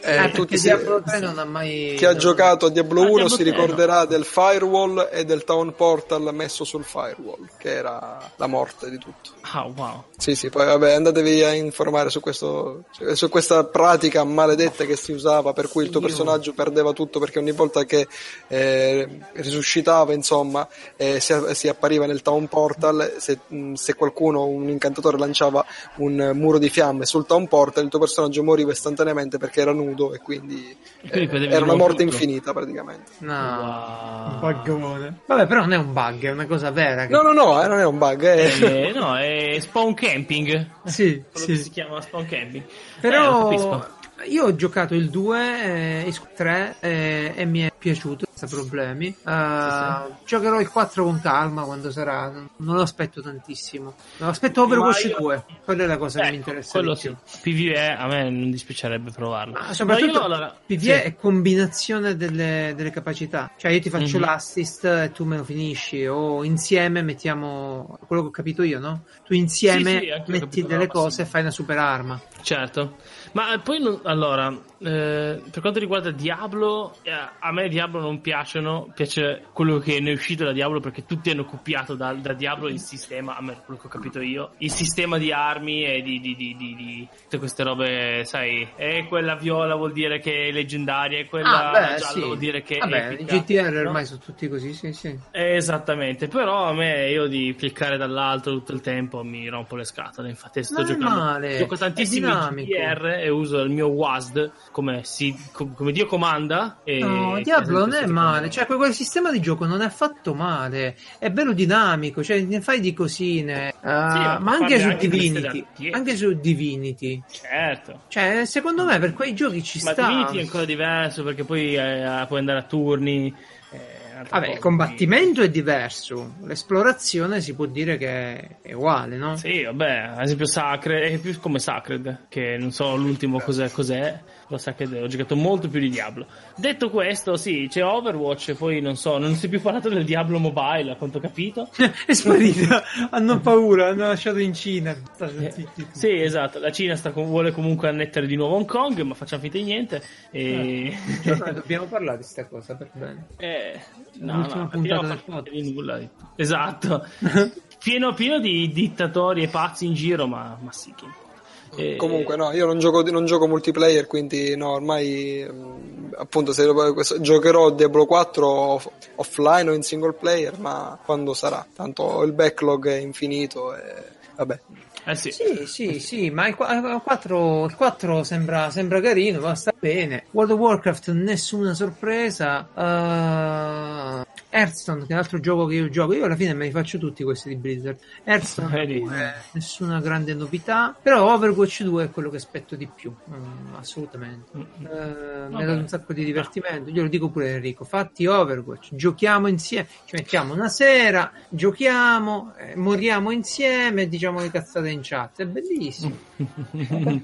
Eh, Eh, tutti si- Diablo 3 non ha mai... Chi ha giocato a Diablo Ah, 1 Diablo si 3, ricorderà del firewall e del town portal messo sul firewall, che era la morte di tutto. Ah, wow. Sì, sì, poi vabbè, andatevi a informare su, questo, su questa pratica maledetta che si usava per cui il tuo Io- personaggio perdeva tutto perché ogni volta che eh, risuscitava, insomma, eh, si, si appariva nel town portal, se, se qualcuno, un incantatore, lanciava un muro di fiamme sul town portal, il tuo personaggio moriva istantaneamente perché era nudo e quindi, E quindi eh, era una morte tutto. infinita praticamente. No. Wow. Un buggone. Vabbè, però non è un bug, è una cosa vera. che- No, no, no, eh, non è un bug, eh. Eh, no, è spawn camping. Sì, Quello sì. che si chiama spawn camping. Eh, Però capisco. Io ho giocato il 2 e 3 eh, e mi è piaciuto senza problemi. Uh, Giocherò il 4 con calma quando sarà. Non, lo aspetto tantissimo. Non aspetto Overwatch io- 2. Quella è la cosa che mi Ecco, interessa. quello sì. PvE a me non dispiacerebbe provarlo. Ma soprattutto Ma io, allora, PvE sì. è combinazione delle, delle capacità. Cioè, io ti faccio Mhm. l'assist e tu me lo finisci. O insieme mettiamo quello che ho capito io, no? Tu insieme Sì, sì, metti delle cose e fai una super arma. Certo, ma poi non- allora, eh, per quanto riguarda Diablo, eh, a me Diablo non piacciono, piace quello che ne è uscito da Diablo perché tutti hanno copiato da, da Diablo il sistema, a me quello che ho capito io, il sistema di armi e di, di, di, di- tutte queste robe, sai, e quella viola vuol dire che è leggendaria, e quella Ah, beh, gialla sì. vuol dire che Vabbè, è epica, GTR no? ormai sono tutti così, sì, sì. Eh, Esattamente, però a me io di cliccare dall'alto tutto il tempo mi rompo le scatole. Infatti, sto Non giocando. male, Gioco tantissimi. GTR e uso il mio WASD come, si, com- come Dio comanda. E No, Diablo non è male, cioè quel, quel sistema di gioco non è affatto male, è bello dinamico, cioè ne fai di cosine, uh, ma ma anche su anche di Divinity, anche su Divinity, Certo. cioè secondo me per quei giochi ci Ma sta. Divinity è ancora diverso perché poi eh, puoi andare a turni. eh, Vabbè, il combattimento è diverso, l'esplorazione si può dire che è uguale, no? Sì, vabbè, ad esempio Sacred, è più come Sacred, che non so l'ultimo cos'è, cos'è, lo Sacred ho giocato molto più di Diablo. Detto questo, sì, c'è Overwatch, poi non so, non si è più parlato del Diablo Mobile, a quanto ho capito. è sparita, hanno paura, hanno lasciato in Cina. Eh, sì, esatto, la Cina sta, vuole comunque annettere di nuovo Hong Kong, ma facciamo finta di niente. E... Eh, cioè, dobbiamo parlare di questa cosa per bene. Eh, no, no, no di nulla. Esatto. pieno, pieno di dittatori e pazzi in giro, ma, ma sì, che e... Comunque, no, io non gioco, non gioco, multiplayer, quindi no, ormai mm, appunto se giocherò Diablo 4 off- offline o in single player, ma quando sarà? Tanto il backlog è infinito e vabbè. Eh sì. sì, sì, sì, ma il 4, il 4 sembra, sembra, carino, va sta bene. World of Warcraft nessuna sorpresa. Uh, Hearthstone, che è l'altro gioco che io gioco, io alla fine me li faccio tutti questi di Blizzard. Hearthstone 2, nessuna grande novità, però Overwatch 2 è quello che aspetto di più, mm, assolutamente. Mm. Uh, mi ha dato un sacco di divertimento, io lo dico pure Enrico, fatti Overwatch, giochiamo insieme, ci mettiamo una sera, giochiamo, eh, moriamo insieme, diciamo le cazzate in chat, è bellissimo.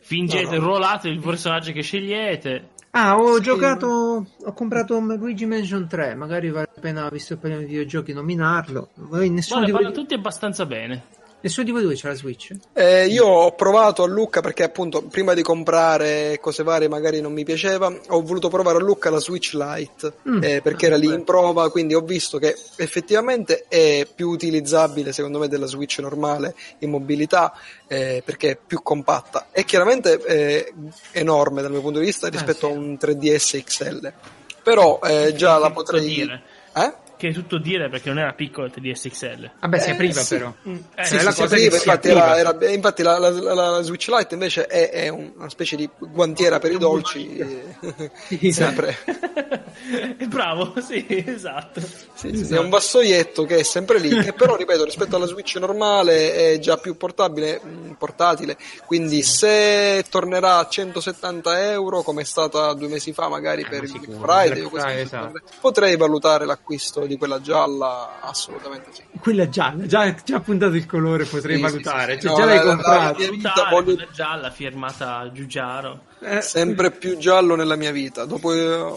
Fingete, no, no. ruolate il personaggio che scegliete. Ah, ho sì, giocato, ho comprato Luigi Mansion 3, magari vale la pena, visto che parliamo di videogiochi, nominarlo. Nessuno Guarda, di voi... tutti abbastanza bene. Nessuno di voi due c'è la Switch? Eh, io ho provato a Lucca perché appunto prima di comprare cose varie magari non mi piaceva, ho voluto provare a Lucca la Switch Lite mm. eh, perché era lì in prova, quindi ho visto che effettivamente è più utilizzabile secondo me della Switch normale in mobilità eh, perché è più compatta e chiaramente è enorme dal mio punto di vista rispetto eh, sì. a un 3DS XL. Però eh, già la potrei... Dire. Eh? Che è tutto dire perché non era piccolo il TDS XL. Vabbè, si apriva eh, sì. però. Eh, sì, la apriva, infatti, era, era, infatti la, la, la, la, Switch Lite invece è, è, una specie di guantiera per i dolci. sempre. Bravo, sì, esatto. Sì, esatto. È un vassoietto che è sempre lì, che però, ripeto, rispetto alla Switch normale è già più portabile, mm, portatile, quindi se tornerà a 170 euro come è stata due mesi fa magari eh, per il Friday, Friday esatto. potrei valutare l'acquisto di quella gialla, assolutamente sì. Quella gialla, già, già puntato il colore, potrei sì, valutare. Sì, sì, cioè, no, già l'hai comprata. La, voglio... gialla firmata Giugiaro. Eh, Sempre più giallo nella mia vita. Dopo io...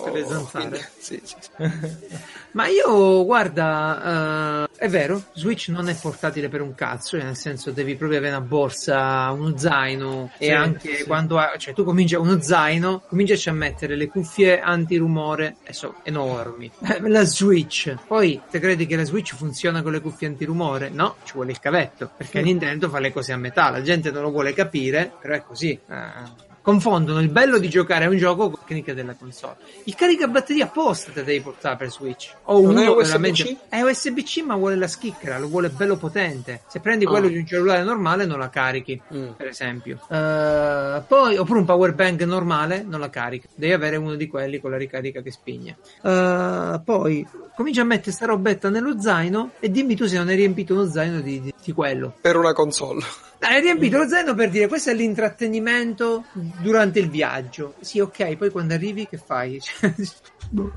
Quindi, sì, sì, Ma io, guarda, uh, è vero, Switch non è portatile per un cazzo, nel senso devi proprio avere una borsa, uno zaino e anche quando ha, cioè tu cominci a uno zaino, cominci a mettere le cuffie antirumore, e so, enormi. la Switch. Poi, te credi che la Switch funziona con le cuffie antirumore? No, ci vuole il cavetto, perché Nintendo fa le cose a metà, la gente non lo vuole capire, però è così. Uh, confondono il bello di giocare a un gioco con la tecnica della console. Il caricabatteria apposta te devi portare per Switch. O non uno è USB-C? È USB-C ma vuole la schicchera, lo vuole bello potente. Se prendi oh. quello di un cellulare normale non la carichi, mm. per esempio. Uh, poi, oppure un power bank normale non la carica. Devi avere uno di quelli con la ricarica che spigna. Uh, poi comincia a mettere sta robetta nello zaino e dimmi tu se non hai riempito uno zaino di, di, di quello. Per una console. Hai riempito lo zaino per dire questo è l'intrattenimento durante il viaggio. Sì, ok, poi quando arrivi che fai? boh.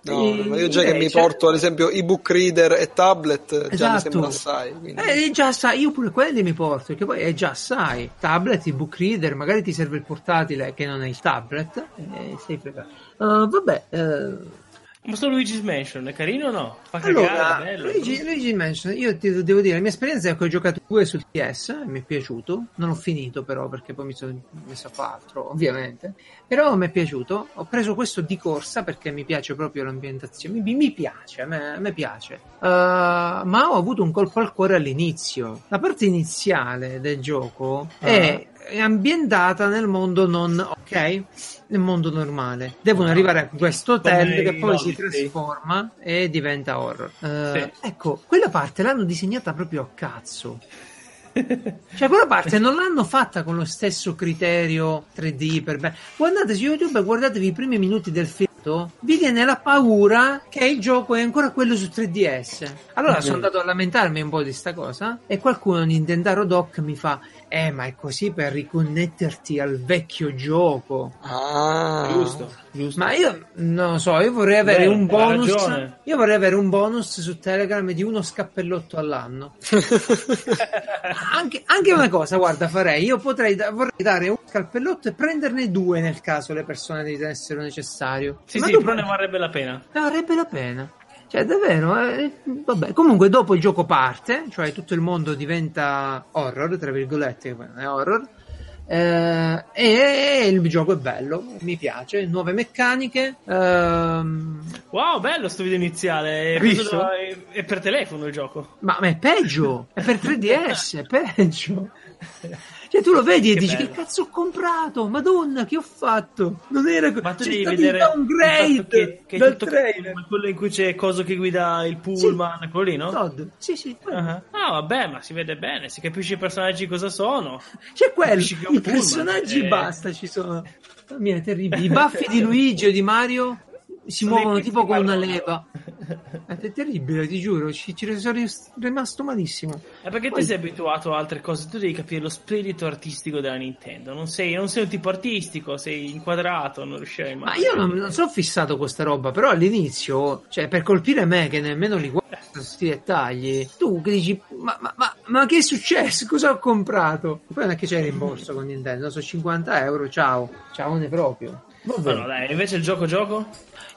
No, ma io già che mi cioè... porto ad esempio ebook reader e tablet esatto. già mi esatto. sembra assai. Quindi... Eh, già sai, io pure quelli mi porto, perché poi è già sai. Tablet, ebook reader, magari ti serve il portatile che non è il tablet, e sei fregato. Uh, vabbè, uh ma sto Luigi's Mansion è carino o no? Fa allora, bello, Luigi, Luigi's Mansion, io ti devo dire, la mia esperienza è che ho giocato due sul PS e mi è piaciuto. Non ho finito però perché poi mi sono messo a fare altro, ovviamente. Però mi è piaciuto. Ho preso questo di corsa perché mi piace proprio l'ambientazione. Mi, mi piace, a me, a me piace. Uh, ma ho avuto un colpo al cuore all'inizio. La parte iniziale del gioco uh-huh. è è ambientata nel mondo non ok, nel mondo normale. Devono arrivare a questo hotel Come che poi si trasforma e diventa horror. Uh, sì. Ecco, quella parte l'hanno disegnata proprio a cazzo. cioè, quella parte non l'hanno fatta con lo stesso criterio 3D per me. Guardate su YouTube e guardatevi i primi minuti del film. Vi viene la paura che il gioco è ancora quello su 3DS. Allora sono andato a lamentarmi un po' di sta cosa e qualcuno Nintendo Doc mi fa Eh, ma è così per riconnetterti al vecchio gioco. Ah, Giusto, giusto. Ma io non lo so, io vorrei avere Beh, un bonus. ragione. Io vorrei avere un bonus su Telegram di uno scappellotto all'anno. anche, anche una cosa, guarda, farei. Io potrei da- vorrei dare un scappellotto e prenderne due nel caso le persone dovessero necessario. Sì, Ma sì, tu però ne varrebbe la pena. ne varrebbe la pena. Cioè, davvero, eh, vabbè. Comunque, dopo il gioco parte, cioè tutto il mondo diventa horror, tra virgolette, è horror. eh, e il gioco è bello, mi piace, nuove meccaniche. ehm, Wow, bello sto video iniziale. È, da- è- è per telefono il gioco. ma, ma è peggio, è per 3DS, è peggio. Cioè, tu lo vedi e Che dici: bello. Che cazzo ho comprato? Madonna, che ho fatto? Non era co- Ma tu c'è devi stato vedere il fatto che, che dal trailer. quello in cui c'è coso che guida il pullman, quello lì, no? Todd, sì, sì, quello. Ah, ah, vabbè, ma si vede bene, si capisce i personaggi cosa sono. C'è quello, che un i pullman, personaggi eh. basta ci sono. Mia, terribile. I baffi di Luigi o di Mario si muovono tipo con una leva. È terribile, ti giuro, ci, ci sono rimasto malissimo. È perché Poi- tu sei abituato a altre cose, tu devi capire lo spirito artistico della Nintendo. Non sei, non sei un tipo artistico, sei inquadrato, non riuscirai mai. Ma io non, non sono fissato con questa roba, però all'inizio, cioè per colpire me che nemmeno li guardo questi dettagli, tu che dici, ma, ma, ma, ma che è successo? Cosa ho comprato? Poi non è che c'è il rimborso con Nintendo, sono 50 euro, ciao, ciao ne proprio. Vabbè. No, dai, invece il gioco gioco?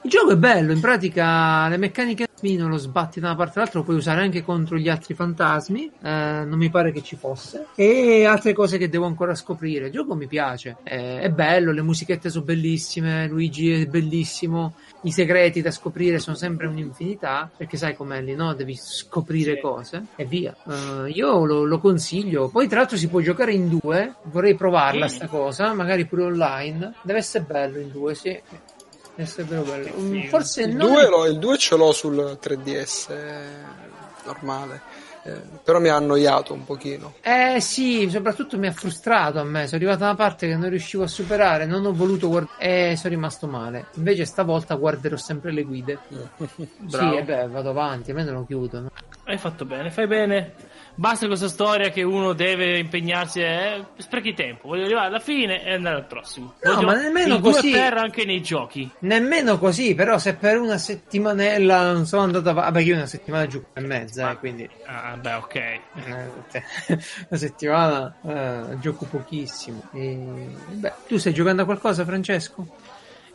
Il gioco è bello, in pratica le meccaniche non lo sbatti da una parte all'altra, lo puoi usare anche contro gli altri fantasmi, eh, non mi pare che ci fosse, e altre cose che devo ancora scoprire. Il gioco mi piace, è, è bello, le musichette sono bellissime, Luigi è bellissimo, i segreti da scoprire sono sempre un'infinità, perché sai com'è lì, no? Devi scoprire Sì. cose e via. Eh, io lo, lo consiglio, poi tra l'altro si può giocare in due, vorrei provarla Sì. sta cosa, magari pure online, deve essere bello in due, sì. Essere bello bello. Che Mm. Forse il non 2, lo- il 2 ce l'ho sul 3DS eh, normale, eh, però mi ha annoiato un pochino. Eh sì, soprattutto mi ha frustrato a me. Sono arrivato a una parte che non riuscivo a superare, non ho voluto guardare e sono rimasto male. Invece stavolta guarderò sempre le guide. Bravo. Sì, e beh, vado avanti, almeno lo chiudo. no? Hai fatto bene, fai bene. Basta questa storia che uno deve impegnarsi e sprechi tempo. Voglio arrivare alla fine e andare al prossimo. No, Voglio ma nemmeno così. per anche nei giochi. Nemmeno così, però se per una settimanella non sono andato avanti, vabbè io una settimana giù e mezza, eh, quindi Ah, beh, ok. eh, cioè, una settimana eh, gioco pochissimo. E, beh, tu stai giocando a qualcosa, Francesco?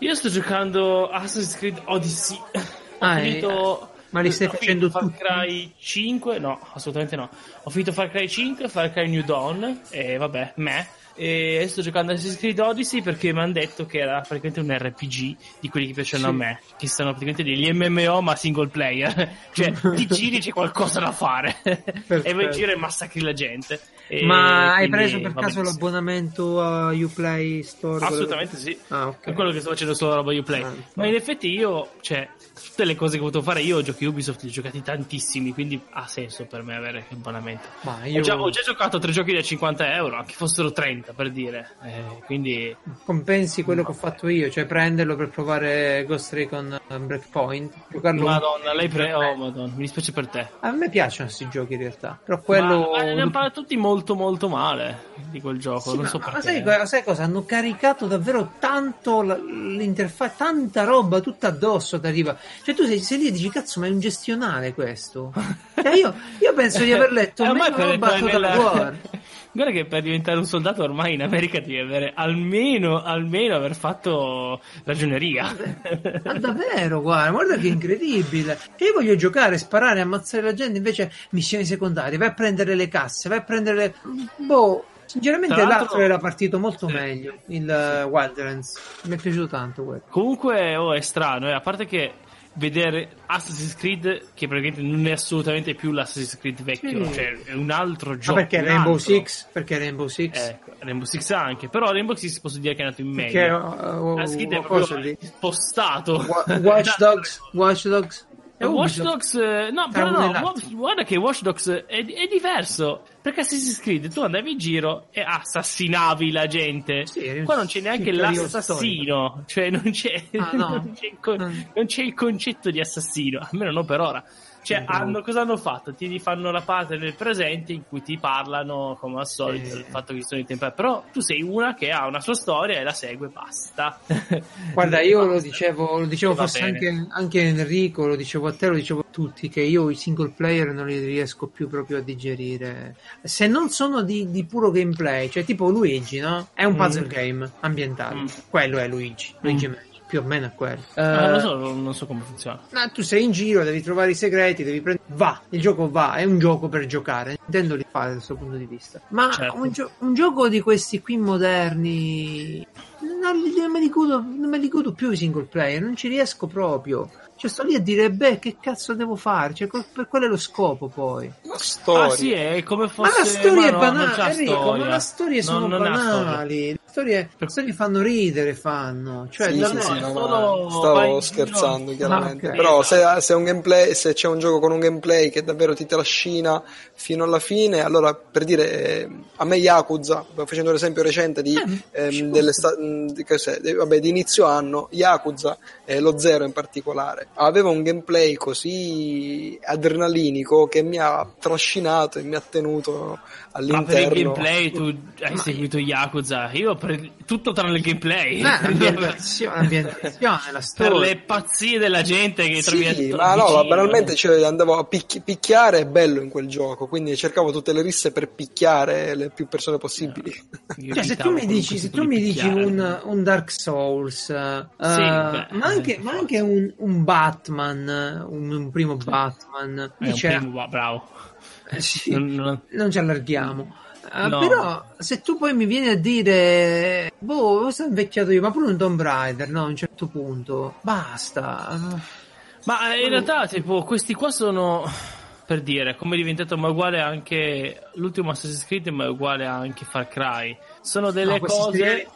Io sto giocando Assassin's Creed Odyssey. Ho Ah, finito. eh, ma li stai ho facendo Far tutti? Cry 5? No, assolutamente no. Ho finito Far Cry 5, Far Cry New Dawn. E vabbè, me. E sto giocando Assassin's Creed Odyssey perché mi hanno detto che era praticamente un RPG di quelli che piacciono Sì. a me. Che sono praticamente degli MMO ma single player. cioè, ti giri c'è qualcosa da fare. e vai in giro e massacri la gente. E Ma hai preso per caso benissimo. l'abbonamento a Uplay Store? Assolutamente sì. Ah, ok. È quello che sto facendo solo roba Uplay. Ah, Ma in effetti io, cioè, tutte le cose che ho potuto fare io, giochi Ubisoft li ho giocati tantissimi, quindi ha senso per me avere l'abbonamento. Ma Ho, io già, ho già giocato tre giochi da 50 euro, anche fossero 30 per dire. Eh, quindi compensi quello che ho fatto io, cioè prenderlo per provare Ghost Recon eh, Breakpoint, giocarlo. Madonna, lei pre... Oh, madonna, mi dispiace per te. A me piacciono questi giochi in realtà, però quello Ma, ma ne hanno parlato tutti molto molto male di quel gioco, Sì, non ma- so ma perché. sai, co- sai cosa? Hanno caricato davvero tanto l'interfaccia, tanta roba tutta addosso ti arriva. Cioè tu sei, sei lì e dici, cazzo, ma è un gestionale questo? Cioè, io, io penso di aver letto Eh, meno per roba a entrare Total nella- War. Guarda che per diventare un soldato ormai in America devi avere almeno, almeno aver fatto ragioneria. Ma davvero, guarda, guarda che incredibile. Che io voglio giocare, sparare, ammazzare la gente, invece missioni secondarie, vai a prendere le casse, vai a prendere le... Boh, sinceramente l'altro- l'altro era partito molto Sì. meglio, il eh, Wildlands. Mi è piaciuto tanto quello. Comunque, oh, è strano, eh, a parte che vedere Assassin's Creed, che praticamente non è assolutamente più l'Assassin's Creed vecchio, Sì. cioè è un altro Ma gioco. perché un Rainbow altro. Six? Perché Rainbow Six? Ecco, Rainbow Six anche, però Rainbow Six posso dire che è andato in meglio. Perché uh, uh, Assassin's Creed è cosa proprio lì? spostato. Wa- Watch Dogs, Watch Dogs. Watch Dogs, eh, no, però no, guarda che Watch Dogs è, è, diverso. Perché Assassin's Creed tu andavi in giro e assassinavi la gente. Sì, Qua non c'è neanche l'assassino, cioè non c'è, ah, no. non, c'è il, non c'è il concetto di assassino, almeno non per ora. Cioè, hanno, cosa hanno fatto? Ti fanno la parte del presente in cui ti parlano, come al solito, del fatto che sono in tempo. Però tu sei una che ha una sua storia e la segue, basta. Guarda, io lo dicevo, lo dicevo forse anche, anche Enrico, lo dicevo a te, lo dicevo a tutti, che io i single player non li riesco più proprio a digerire. Se non sono di, di puro gameplay, cioè tipo Luigi, no? È un mm. puzzle mm. game ambientale. Mm. Quello è Luigi. Luigi mm più o meno è quello. Uh, ah, non, so, non, so, come funziona. Ma tu sei in giro, devi trovare i segreti, devi prendere. Va, il gioco va, è un gioco per giocare. Intendo li fare da questo punto di vista. Ma certo. un, gio- un, gioco di questi qui moderni. Non, non, me li godo, non me li godo più i single player, non ci riesco proprio. Cioè, sto lì a dire, beh, che cazzo devo fare? Cioè, per qual è lo scopo poi? La storia. Ah, sì, è come fosse... Ma la storia ma è banale, Enrico, ma le storie sono non, banali. Le storie, le storie fanno ridere, fanno. Cioè, sì, sì, sì, no, stavo scherzando, no. chiaramente. Okay. Però se, se, un gameplay, se c'è un gioco con un gameplay che davvero ti trascina fino alla fine, allora, per dire, eh, a me Yakuza, facendo l'esempio recente di, eh, ehm, delle sta- di, vabbè, di inizio anno, Yakuza, eh, lo zero in particolare, aveva un gameplay così adrenalinico che mi ha trascinato e mi ha tenuto all'interno. Ma per il gameplay tu hai Ma seguito Yakuza? Io per tutto tranne il gameplay. Ah, l'ambientazione, l'ambientazione, la storia. Per le pazzie della gente che sì, trovi ma no, ma banalmente cioè, andavo a picchi- picchiare è bello in quel gioco, quindi cercavo tutte le risse per picchiare le più persone possibili. Cioè, se tu mi dici, se tu mi dici un, un, Dark Souls, uh, sì, beh, ma, anche, ma anche un, un Batman, un, un primo Batman, eh, un primo, bravo. Eh, sì, non, non... non ci allarghiamo. Uh, no. Però se tu poi mi vieni a dire, boh, sono invecchiato io, ma pure un Tomb Raider, no? A un certo punto, basta. Ma in realtà, tipo, questi qua sono per dire, come è diventato ma uguale anche l'ultimo Assassin's Creed, ma è uguale anche Far Cry. Sono delle no, cose.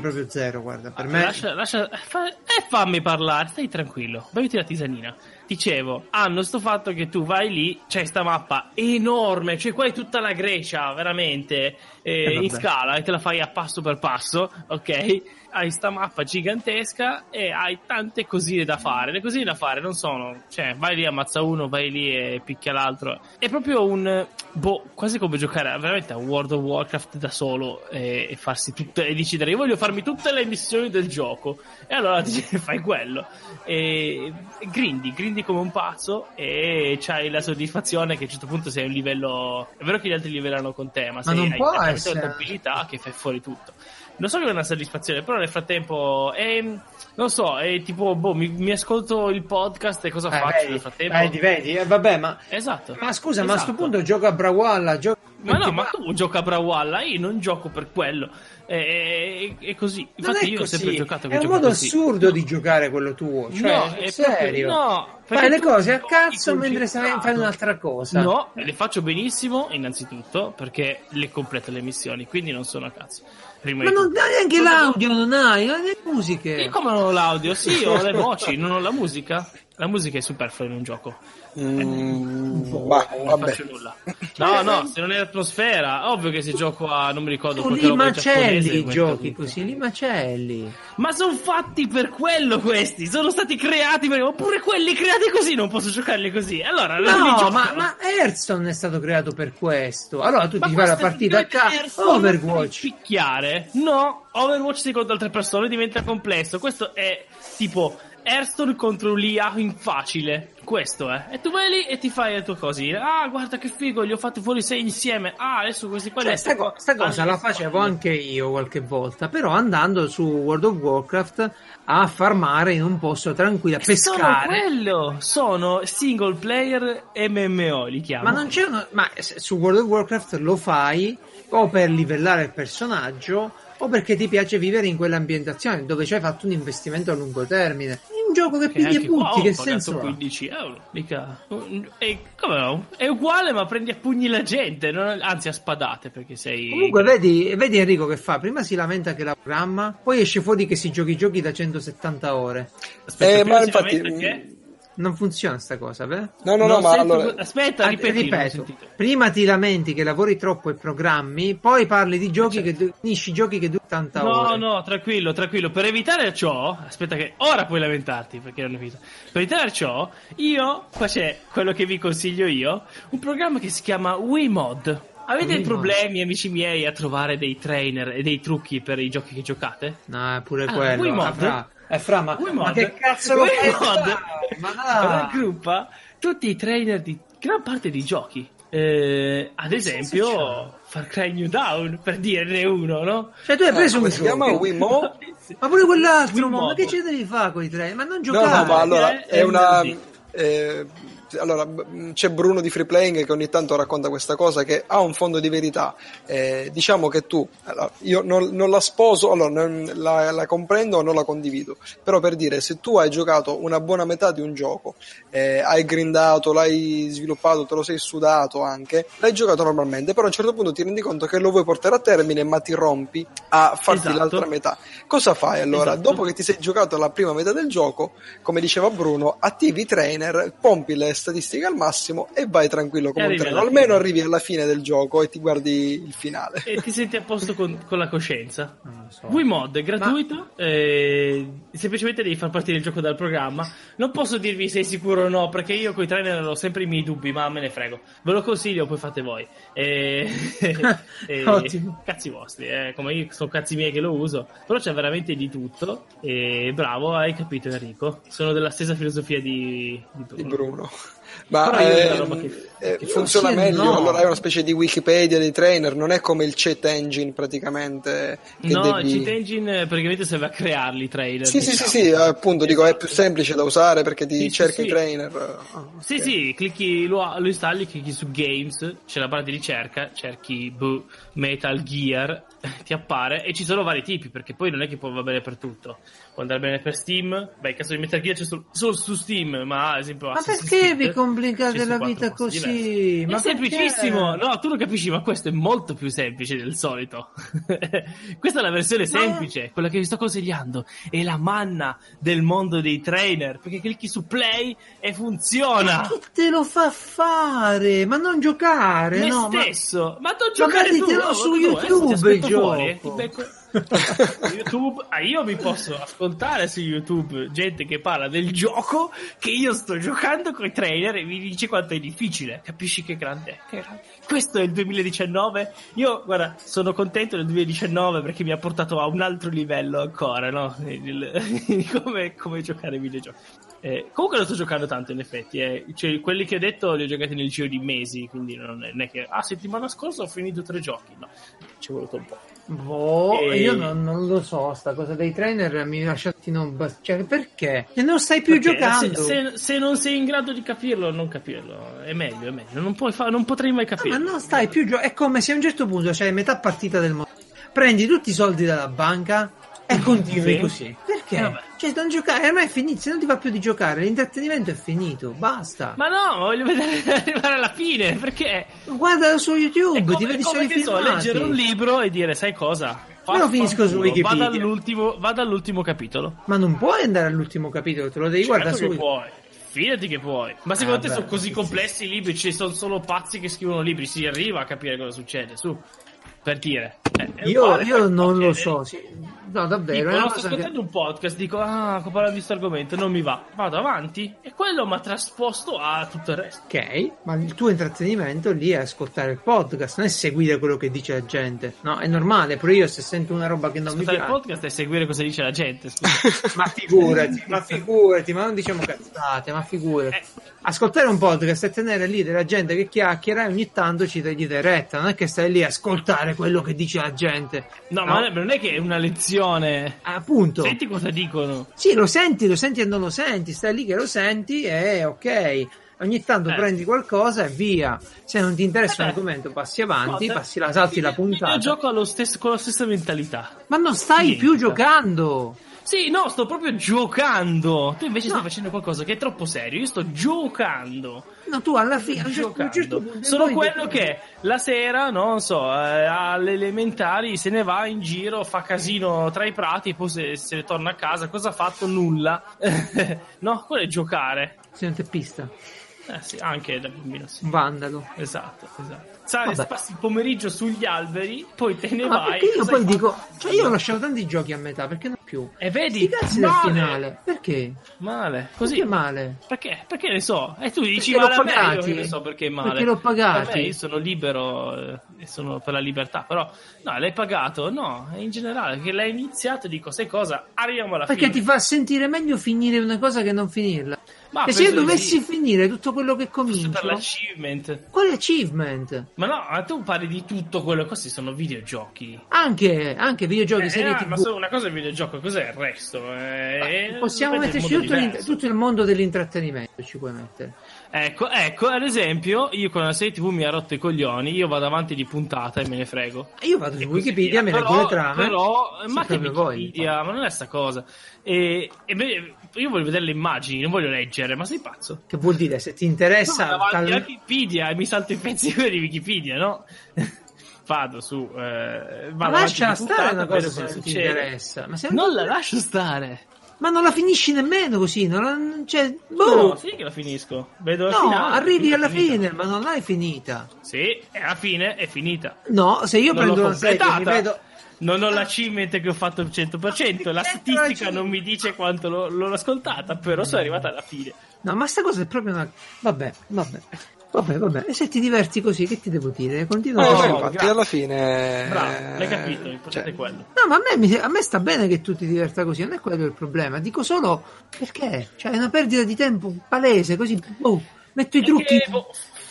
proprio zero, guarda. Per me. Lascia, lascia, fa, eh, fammi parlare, stai tranquillo. Beviti la tisanina. Dicevo, hanno sto fatto che tu vai lì, c'è sta mappa enorme, cioè qua è tutta la Grecia, veramente, eh, eh, in scala, e te la fai a passo per passo, ok? Hai sta mappa gigantesca e hai tante cosine da fare. Le cosine da fare non sono, cioè, vai lì, ammazza uno, vai lì e picchia l'altro. È proprio un, boh, quasi come giocare veramente a World of Warcraft da solo e, e farsi tutte, e decidere, io voglio farmi tutte le missioni del gioco. E allora ti fai quello. E, e grindi, grindi come un pazzo e c'hai la soddisfazione che a un certo punto sei a un livello, è vero che gli altri livelleranno con te, ma, ma sei, hai talmente tranquillità che fai fuori tutto non so che è una soddisfazione, però nel frattempo è, non so, è tipo, boh, mi, mi ascolto il podcast e cosa eh, faccio vedi, nel frattempo? Vedi, vedi, eh, vabbè, ma... Esatto. Ma scusa, esatto. ma a questo esatto. punto gioco a Brawalla, gioco... Ma no, ma tu gioca a Brawalla, io non gioco per quello. È, è, così. Infatti, io ho sempre giocato È un modo così. assurdo di giocare quello tuo. Cioè, no, è serio. Proprio, no, fai le cose a cazzo mentre fai un'altra cosa. No, le faccio benissimo, innanzitutto, perché le completo le missioni, quindi non sono a cazzo. Prima Ma non hai neanche l'audio, non hai, non hai le musiche. Io come non ho l'audio? Sì, ho le voci, non ho la musica. La musica è superflua in un gioco. Mm, boh, bah, non faccio nulla. No, no, se non è l'atmosfera, ovvio che se gioco a non mi ricordo tu li macelli i giochi così, li macelli. Ma sono fatti per quello questi, sono stati creati per oppure quelli creati così non posso giocarli così. Allora, no, ma, ma Hearthstone è stato creato per questo. Allora tu ma ti fai la partita a caso Overwatch. Picchiare? No, Overwatch secondo altre persone diventa complesso. Questo è tipo Hearthstone contro l'IA in facile. Questo è. E tu vai lì e ti fai le tue cose. Ah, guarda che figo, li ho fatti fuori sei insieme. Ah, adesso questi qua. Cioè, sta, co- sta cosa la facevo anche io qualche volta. Però andando su World of Warcraft a farmare in un posto tranquillo, a pescare. Sono quello. Sono single player MMO, li chiamo. Ma non c'è uno. Ma su World of Warcraft lo fai o per livellare il personaggio o perché ti piace vivere in quell'ambientazione dove ci hai fatto un investimento a lungo termine gioco che, che pigli e butti, che senso 15 euro, mica. E, come no? È uguale, ma prendi a pugni la gente, non, anzi a spadate perché sei. Comunque, vedi, vedi Enrico che fa? Prima si lamenta che la programma, poi esce fuori che si giochi i giochi da 170 ore. Aspetta, eh, ma infatti. Perché? Non funziona sta cosa, beh? No, no, no, ma sento... allora... Aspetta, Ah, ripeti, ripeto, prima ti lamenti che lavori troppo e programmi, poi parli di giochi che du- finisci giochi che durano tanta No, ore. no, tranquillo, tranquillo. Per evitare ciò, aspetta che ora puoi lamentarti perché non ho finito. Per evitare ciò, io, qua c'è quello che vi consiglio io, un programma che si chiama Wiimod. Avete Wiimod. problemi, amici miei, a trovare dei trainer e dei trucchi per i giochi che giocate? No, è pure Ah, quello. Wiimod? Ah, fra, eh, fra, ma, ma che cazzo lo fai? Ma no. raggruppa tutti i trainer di gran parte di giochi. Eh, ad esempio, Far Cry New Dawn, per dirne uno, no? Cioè tu hai preso come un si chiama? gioco, Wimo? ma pure quell'altro, Wiimote. ma che ci devi fare con i tre? Ma non No, giocare. no, ma allora eh, è è una. così. eh, allora, c'è Bruno di Free Playing che ogni tanto racconta questa cosa che ha un fondo di verità. Eh, diciamo che tu, allora, io non, non la sposo, allora, non- la, la comprendo o non la condivido, però per dire, se tu hai giocato una buona metà di un gioco, eh, hai grindato, l'hai sviluppato, te lo sei sudato anche, l'hai giocato normalmente, però a un certo punto ti rendi conto che lo vuoi portare a termine ma ti rompi a farti Esatto. l'altra metà. Cosa fai allora? Esatto. Dopo che ti sei giocato la prima metà del gioco, come diceva Bruno, attivi i trainer, pompi le statistiche al massimo e vai tranquillo come un treno. Almeno fine. arrivi alla fine del gioco e ti guardi il finale. E ti senti a posto con, con la coscienza. Non lo so. Wiimod è gratuito, eh, semplicemente devi far partire il gioco dal programma. Non posso dirvi se è sicuro o no, perché io con i trainer ho sempre i miei dubbi, ma me ne frego. Ve lo consiglio, poi fate voi. E, e- Ottimo. cazzi vostri, eh, come io sono cazzi miei che lo uso. Però c'è veramente di tutto. E bravo, hai capito Enrico. Sono della stessa filosofia di, di Bruno. Di Bruno. Ma Però io eh, funziona meglio, no. allora è una specie di Wikipedia dei trainer, non è come il chat engine praticamente. Che No, devi... il cheat engine eh, praticamente serve a crearli i trailer. Sì, sì, diciamo. sì, sì, appunto, dico, è più semplice da usare perché ti Sì, cerca sì. i trainer. Ah, Sì, ok. sì, clicchi, lo, lo installi, clicchi su Games, c'è la barra di ricerca, cerchi boh, Metal Gear, ti appare e ci sono vari tipi, perché poi non è che può va bene per tutto. Può andare bene per Steam, beh, il caso di Metal Gear c'è solo, solo su Steam, ma ad esempio Ma Assassin's perché Creed vi complicate la vita così? Diversi. Ma è semplicissimo, no, tu non capisci, ma questo è molto più semplice del solito. Questa è la versione Ma- semplice, quella che vi sto consigliando, è la manna del mondo dei trainer, perché clicchi su play e funziona. Chi te lo fa fare? Ma non giocare, Me no? ma- stesso, ma, non giocare Magari tu, te lo no, su tu, adesso YouTube il eh, gioco. YouTube, ah, io mi posso ascoltare su YouTube gente che parla del gioco che io sto giocando con i trailer e mi dice quanto è difficile. Capisci che grande è? Che grande. Questo è il 2019. Io, guarda, sono contento del 2019 perché mi ha portato a un altro livello ancora, no? Il- come, come giocare ai videogiochi. Eh, comunque non sto giocando tanto in effetti, eh. Cioè, quelli che ho detto li ho giocati nel giro di mesi, quindi non è, non è che, ah, settimana scorsa ho finito tre giochi, no, ci è voluto un po'. Boh, E- io non, non lo so, sta cosa dei trainer mi lascia non bas- cioè, perché? E non stai più Perché giocando. Se, se- se non sei in grado di capirlo, non capirlo, è meglio, è meglio, non, puoi fa- non potrei mai Ah, ma capirlo. non stai più giocando. È come se a un certo punto c'hai metà partita del mondo. Prendi tutti i soldi dalla banca e continui Sì. così. Perché? Eh, vabbè. Cioè, non giocare, ormai è finito. Se non ti va più di giocare, l'intrattenimento è finito. Basta. Ma no, voglio vedere arrivare alla fine, perché Guarda su YouTube, come, ti vedi solo i che so, filmati. leggere un libro e dire, sai cosa? Me lo finisco su Wikipedia. Vado all'ultimo, vado all'ultimo capitolo. Ma non puoi andare all'ultimo capitolo, te lo devi Certo guardare su. puoi. Fidati che puoi. Ma secondo Ah, te beh, sono così sì, complessi i libri? Ci sono solo pazzi che scrivono libri. Si arriva a capire cosa succede. Su, per dire. Eh, Io, io non lo so. sì. No, davvero. Tipo, è no, sto cosa che- ascoltando un podcast, dico, ah, sto parlando di questo argomento, non mi va. Vado avanti e quello mi ha trasposto a tutto il resto. Ok, ma il tuo intrattenimento lì è ascoltare il podcast, non è seguire quello che dice la gente. No, è normale, pure io se sento una roba che non Ascoltare mi il piace. podcast e seguire cosa dice la gente. scusa. Ma figurati, ma figurati, ma non diciamo cazzate, ma figurati. Eh. Ascoltare un podcast e tenere lì della gente che chiacchiera e ogni tanto ci dai retta, non è che stai lì a ascoltare quello che dice la gente. No, ma non è che è una lezione. Appunto. Senti cosa dicono. Sì, lo senti, lo senti e non lo senti, stai lì che lo senti e ok. Ogni tanto Eh. prendi qualcosa e via. Se non ti interessa un Vabbè. argomento, passi avanti, No, passi la, salti la Io puntata. gioco allo stesso- con la stessa mentalità. Ma non stai Niente. più giocando. Sì, no, sto proprio giocando. Tu invece stai No. facendo qualcosa che è troppo serio. Io sto giocando. No, tu alla fine. certo- certo giocando. punto- Sono quello che la sera, non so, eh, alle elementari se ne va in giro, fa casino tra i prati e poi se, se ne torna a casa, cosa ha fatto? Nulla. no, quello è giocare. Sei un teppista. Eh sì, anche da bambino sì. Vandalo. Esatto, esatto. Sai, passi il pomeriggio sugli alberi, poi te ne Ma vai. perché io poi dico, cioè io ho lasciato tanti giochi a metà, perché non più? E vedi? Sti cazzi del finale. Perché? Male. Così. È male. Perché? Perché ne so? E tu dici Perché male l'ho a me, io ne so perché è male. Perché l'ho. Per me, io sono libero eh, e sono per la libertà, però no, l'hai pagato? No, in generale, che l'hai iniziato dico, sai cosa? Arriviamo alla Perché fine. ti fa sentire meglio finire una cosa che non finirla. Ma e se io di dovessi sì. finire tutto quello che comincio, per l'achievement. quale achievement? Ma no, ma tu parli di tutto quello, questi sono videogiochi. Anche, anche videogiochi, Eh, serie ah, TV. ma solo una cosa è il videogioco, cos'è il resto? Eh, Possiamo dipende metterci tutto, tutto il mondo dell'intrattenimento, ci puoi mettere. Ecco, ecco, ad esempio, io con la serie TV mi ha rotto i coglioni, io vado avanti di puntata e me ne frego. Io vado su E Wikipedia, via. mi leggo le trame. Però, ma che proprio voi, Wikipedia, ma non è sta cosa. E, e beh, io voglio vedere le immagini, non voglio leggere, ma sei pazzo? Che vuol dire, se ti interessa... davanti tal- a Wikipedia e mi salto i pezzi di Wikipedia, no? Vado su, eh, Ma vado lascia avanti di stare una cosa se non ti succede. interessa. Ma, se non- Non la lascio stare. ma non la finisci nemmeno così, non la- cioè, boh. No, sì che la finisco. Vedo No, finale. arrivi alla finita. fine, ma non l'hai finita. Sì, e alla fine è finita. No, se io Non prendo una serie, mi vedo... Non ho l'achievement che ho fatto il 100%, la statistica non mi dice quanto l'ho, l'ho ascoltata, però sono arrivata alla fine. No, ma sta cosa è proprio una... Vabbè, vabbè. Vabbè, vabbè. E se ti diverti così, che ti devo dire? Continua Eh, No, infatti alla fine... Bravo, l'hai capito, l'importante cioè, è quello. No, ma a me, a me sta bene che tu ti diverta così, non è quello il problema. Dico solo perché? Cioè, è una perdita di tempo palese, così... Oh, metto i trucchi... Boh,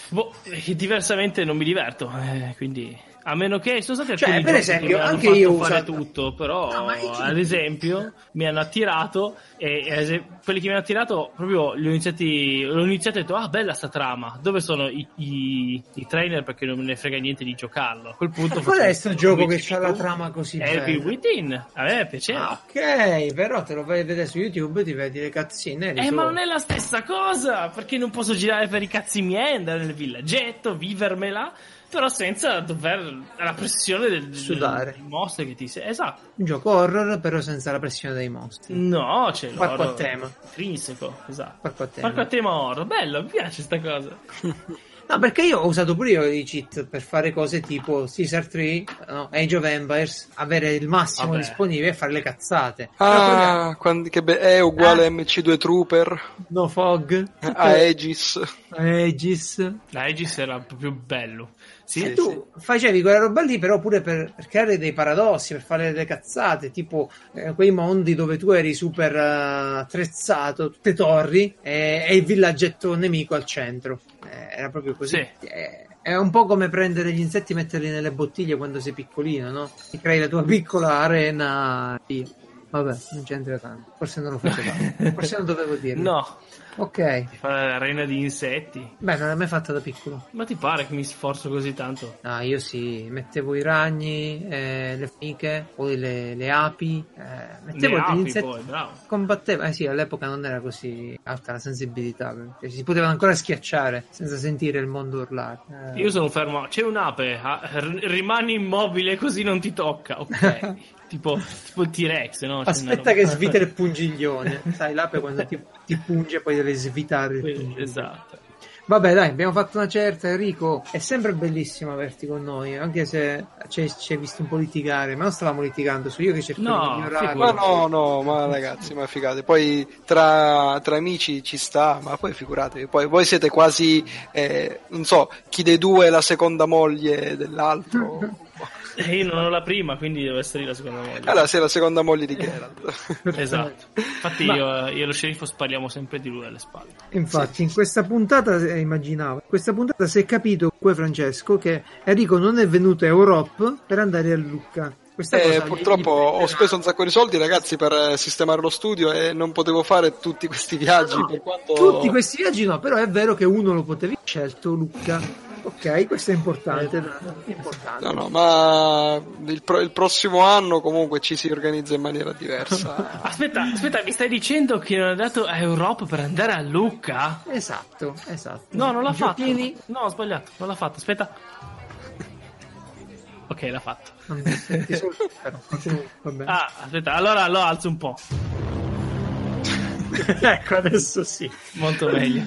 boh, eh, diversamente non mi diverto, eh, quindi... A meno che sono stati Cioè, per esempio, anche io ho fare usato- tutto, però No, ma che- ad esempio mi hanno attirato e esempio, quelli che mi hanno attirato proprio li ho iniziati l'ho iniziato e ho detto "Ah, bella sta trama. Dove sono i, i, i trainer perché non me ne frega niente di giocarlo?" A quel punto Ma qual è facevo- sto gioco che c'ha la trama così Heavy bella? Within. A me piaceva. Ah, ok, però te lo vai a vedere su YouTube ti vedi le eri Eh, ma non è la stessa cosa, perché non posso girare per i cazzi miei, andare nel villaggetto, vivermela, però senza dover la pressione del, del, Sudare. dei mostri che ti sei. Esatto. Un gioco horror, però senza la pressione dei mostri. No, c'è Parco l'oro a tema. Intrinseco, esatto. Parco a tema. Parco a tema horror, bello, mi piace sta cosa. No, perché io ho usato pure io i cheat per fare cose tipo Caesar 3, no, Age of Empires, avere il massimo Vabbè. disponibile e fare le cazzate. Ah, quando- che be- è uguale a MC2 Trooper, No Fog, a Aegis. Aegis. La Aegis era proprio bello. Sì, E Sì, tu facevi quella roba lì, però pure per, per creare dei paradossi, per fare delle cazzate, tipo eh, quei mondi dove tu eri super eh, attrezzato, tutte torri e, e il villaggetto nemico al centro. Eh, era proprio così. Sì. Eh, è un po' come prendere gli insetti e metterli nelle bottiglie quando sei piccolino, no? Ti crei la tua piccola arena. Vabbè, non c'entra tanto. Forse non lo facevo. Forse non dovevo dirlo. No, Ok. fare l'arena di insetti. Beh, non l'hai mai fatta da piccolo. Ma ti pare che mi sforzo così tanto? No, io sì, mettevo i ragni, eh, le fiche, poi le, le api, eh, mettevo Le gli api insetti, poi, bravo. combattevo, eh sì, all'epoca non era così alta la sensibilità, perché si poteva ancora schiacciare senza sentire il mondo urlare. Eh, Io sono fermo, c'è un'ape, ah, r- rimani immobile così non ti tocca, ok. tipo, tipo il T-Rex, no? Aspetta che svita il pungiglione, sai, l'ape quando ti, ti punge poi deve svitare il pungiglione. Esatto. Vabbè, dai, abbiamo fatto una certa, Enrico. È sempre bellissimo averti con noi, anche se ci hai ci hai visto un po' litigare, ma non stavamo litigando su io che cerco No, di migliorare. Ma no, no, ma ragazzi, ma figate. Poi tra, tra amici ci sta, ma poi figuratevi. Poi voi siete quasi, eh, non so, chi dei due è la seconda moglie dell'altro. E io non ho la prima, quindi deve essere io la seconda moglie. allora sei la seconda moglie di Geralt. Esatto. Infatti Ma- io, io e lo sceriffo spariamo sempre di lui alle spalle. Infatti, in questa puntata, eh, immaginavo, in questa puntata si è capito, poi Francesco, che Enrico non è venuto a Europe per andare a Lucca. Questa Eh, purtroppo gli ho speso un sacco di soldi, ragazzi, per eh, sistemare lo studio e non potevo fare tutti questi viaggi. No, per quanto... Tutti questi viaggi no, però è vero che uno lo potevi scelto, Lucca. Ok, questo è importante. è importante. No, no, ma il, pro- il prossimo anno comunque ci si organizza in maniera diversa. Aspetta, aspetta, mi stai dicendo che non è andato a Europa per andare a Lucca? Esatto, esatto. No, non l'ha fatto. Giochini- No, ho sbagliato, non l'ha fatto. Aspetta. Ok, l'ha fatto. Ah, aspetta, allora lo alzo un po'. ecco, adesso sì. Molto meglio.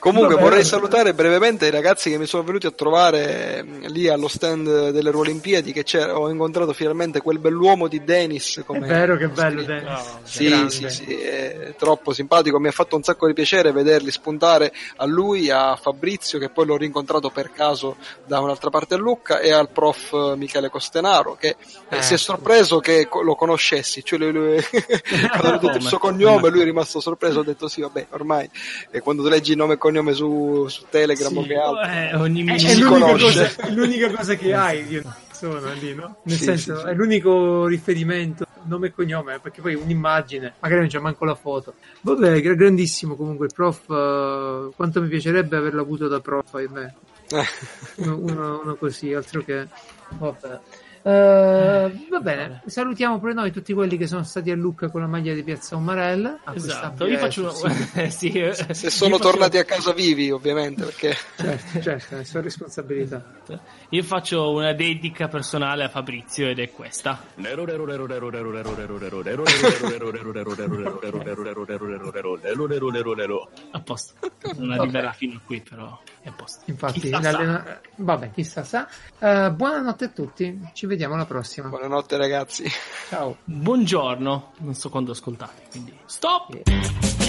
Comunque Vabbè, vorrei salutare brevemente i ragazzi che mi sono venuti a trovare mm, lì allo stand delle Olimpiadi che ho incontrato finalmente quel bell'uomo di Dennis. Come è vero che bello Dennis. No, sì, grande. sì, sì, è troppo simpatico, mi ha fatto un sacco di piacere vederli spuntare a lui, a Fabrizio che poi l'ho rincontrato per caso da un'altra parte a Lucca e al prof Michele Costenaro che eh, si è sorpreso che lo conoscessi, cioè lui, lui quando ho detto il suo cognome lui è rimasto sorpreso, ho detto sì vabbè ormai e quando tu leggi il nome e cognome su, su Telegram sì, o che altro. Eh, ogni è, è, l'unica cosa, è, l'unica cosa, che hai una persona lì, no? Nel sì, senso, sì, è l'unico riferimento, nome e cognome, perché poi un'immagine, magari non c'è manco la foto. Vabbè, grandissimo comunque il prof, uh, quanto mi piacerebbe averlo avuto da prof, ahimè. Eh. uno, uno, uno così, altro che... Vabbè. Uh, va bene, salutiamo pure noi tutti quelli che sono stati a Lucca con la maglia di Piazza Umarella. Esatto, io faccio una... sì, Se sono tornati faccio... a casa vivi, ovviamente, perché... Certo, certo, è sua responsabilità. Io faccio una dedica personale a Fabrizio ed è questa. A posto. Non arriverà fino a qui, però è a posto. Infatti, chissà vabbè, chissà sa. Uh, buonanotte a tutti, ci vediamo alla prossima. Buonanotte ragazzi. Ciao. Buongiorno. Non so quando ascoltate, quindi stop. Yeah.